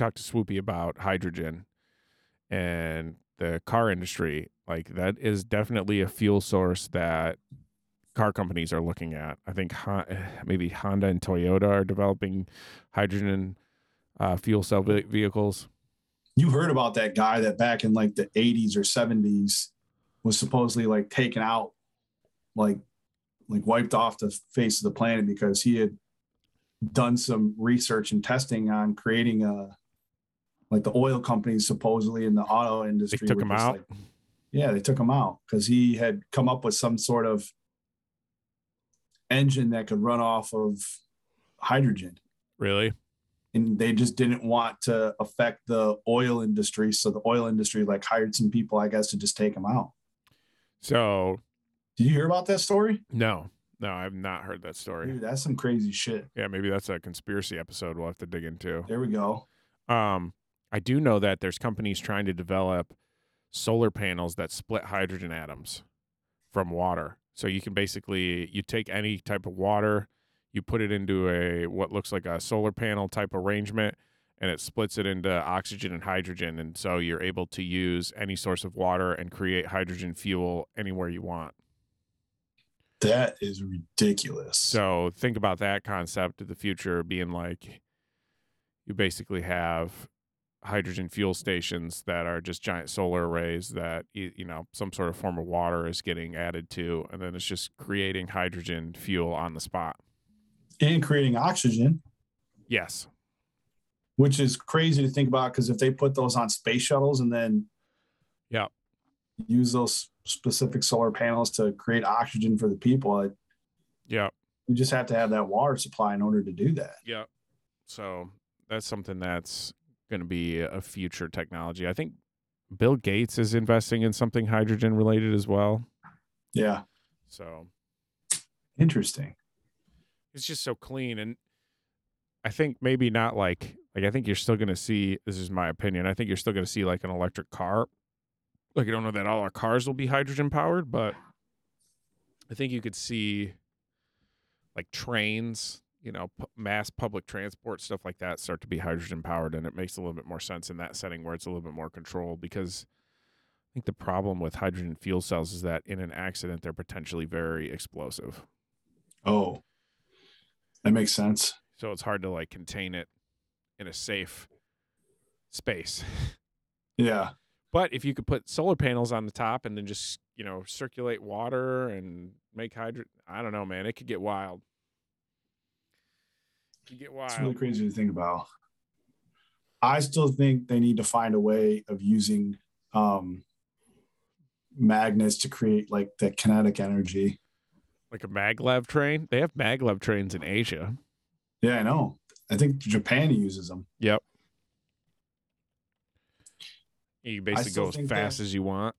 talked to Swoopy about hydrogen and the car industry like that is definitely a fuel source that car companies are looking at. I think [SIGHS] maybe honda and toyota are developing hydrogen uh, fuel cell vehicles. You heard about that guy that back in like the 80s or 70s was supposedly like taken out like like wiped off the face of the planet because he had done some research and testing on creating a like the oil companies supposedly in the auto industry. they took him out? like- yeah they took him out because he had come up with some sort of engine that could run off of hydrogen. Really? And they just didn't want to affect the oil industry so the oil industry like hired some people i guess to just take him out. So did you hear about that story? No. No i've not heard that story. Dude, that's some crazy shit. Yeah maybe that's a conspiracy episode we'll have to dig into. There we go. Um, I do know that there's companies trying to develop solar panels that split hydrogen atoms from water. So you can basically you take any type of water, you put it into a what looks like a solar panel type arrangement and it splits it into oxygen and hydrogen and so you're able to use any source of water and create hydrogen fuel anywhere you want. That is ridiculous. So think about that concept of the future being like you basically have hydrogen fuel stations that are just giant solar arrays that you know some sort of form of water is getting added to and then it's just creating hydrogen fuel on the spot. And creating oxygen. Yes. Which is crazy to think about because if they put those on space shuttles and then yeah. use those specific solar panels to create oxygen for the people yeah. You just have to have that water supply in order to do that. Yeah. So that's something that's going to be a future technology. I think Bill Gates is investing in something hydrogen related as well. Yeah. So interesting. It's just so clean and I think maybe not like like I think you're still going to see this is my opinion. I think you're still going to see like an electric car. Like I don't know that all our cars will be hydrogen powered, but I think you could see like trains you know, p- mass public transport stuff like that start to be hydrogen powered, and it makes a little bit more sense in that setting where it's a little bit more controlled. Because I think the problem with hydrogen fuel cells is that in an accident they're potentially very explosive. Oh, that makes sense. So it's hard to like contain it in a safe space. Yeah. But if you could put solar panels on the top and then just, you know, circulate water and make hydrogen, I don't know, man, it could get wild. You get wild. It's really crazy to think about. I still think they need to find a way of using um, magnets to create like that kinetic energy. Like a maglev train? They have maglev trains in Asia. Yeah, I know. I think Japan uses them. Yep. You basically go as fast that, as you want.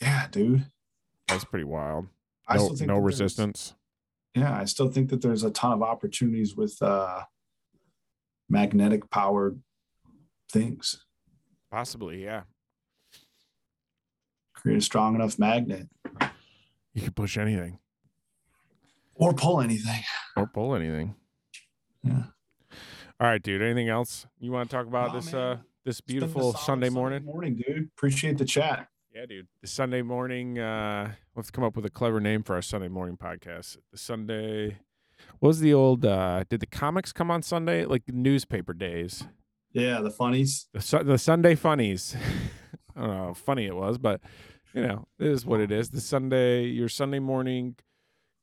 Yeah, dude. That's pretty wild. No, no resistance yeah, I still think that there's a ton of opportunities with uh, magnetic powered things. Possibly, yeah. Create a strong enough magnet. You can push anything. Or pull anything. Or pull anything. Yeah. All right, dude. Anything else you want to talk about this uh this beautiful Sunday morning? Sunday morning, dude. Appreciate the chat. Yeah, dude. The Sunday morning, uh, let's come up with a clever name for our Sunday morning podcast. The Sunday, what was the old, uh, did the comics come on Sunday? Like newspaper days? Yeah, the funnies. The, the Sunday funnies. [LAUGHS] I don't know how funny it was, but, you know, it is what it is. The Sunday, your Sunday morning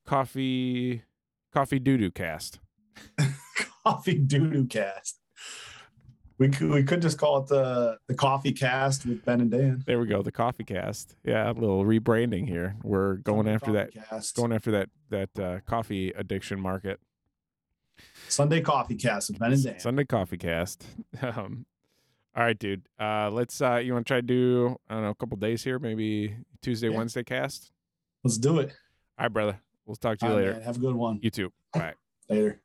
coffee, coffee doo doo cast. [LAUGHS] coffee doo doo cast. We could we could just call it the the coffee cast with Ben and Dan. There we go, the coffee cast. Yeah, a little rebranding here. We're going Sunday after that cast. going after that that uh, coffee addiction market. Sunday coffee cast with Ben and Dan. Sunday coffee cast. [LAUGHS] Um, all right, dude. Uh, let's. Uh, you want to try to do I don't know a couple days here, maybe Tuesday, yeah. Wednesday cast. Let's do it. All right, brother. We'll talk to you all later. Right, Have a good one. You too. All right. [LAUGHS] later.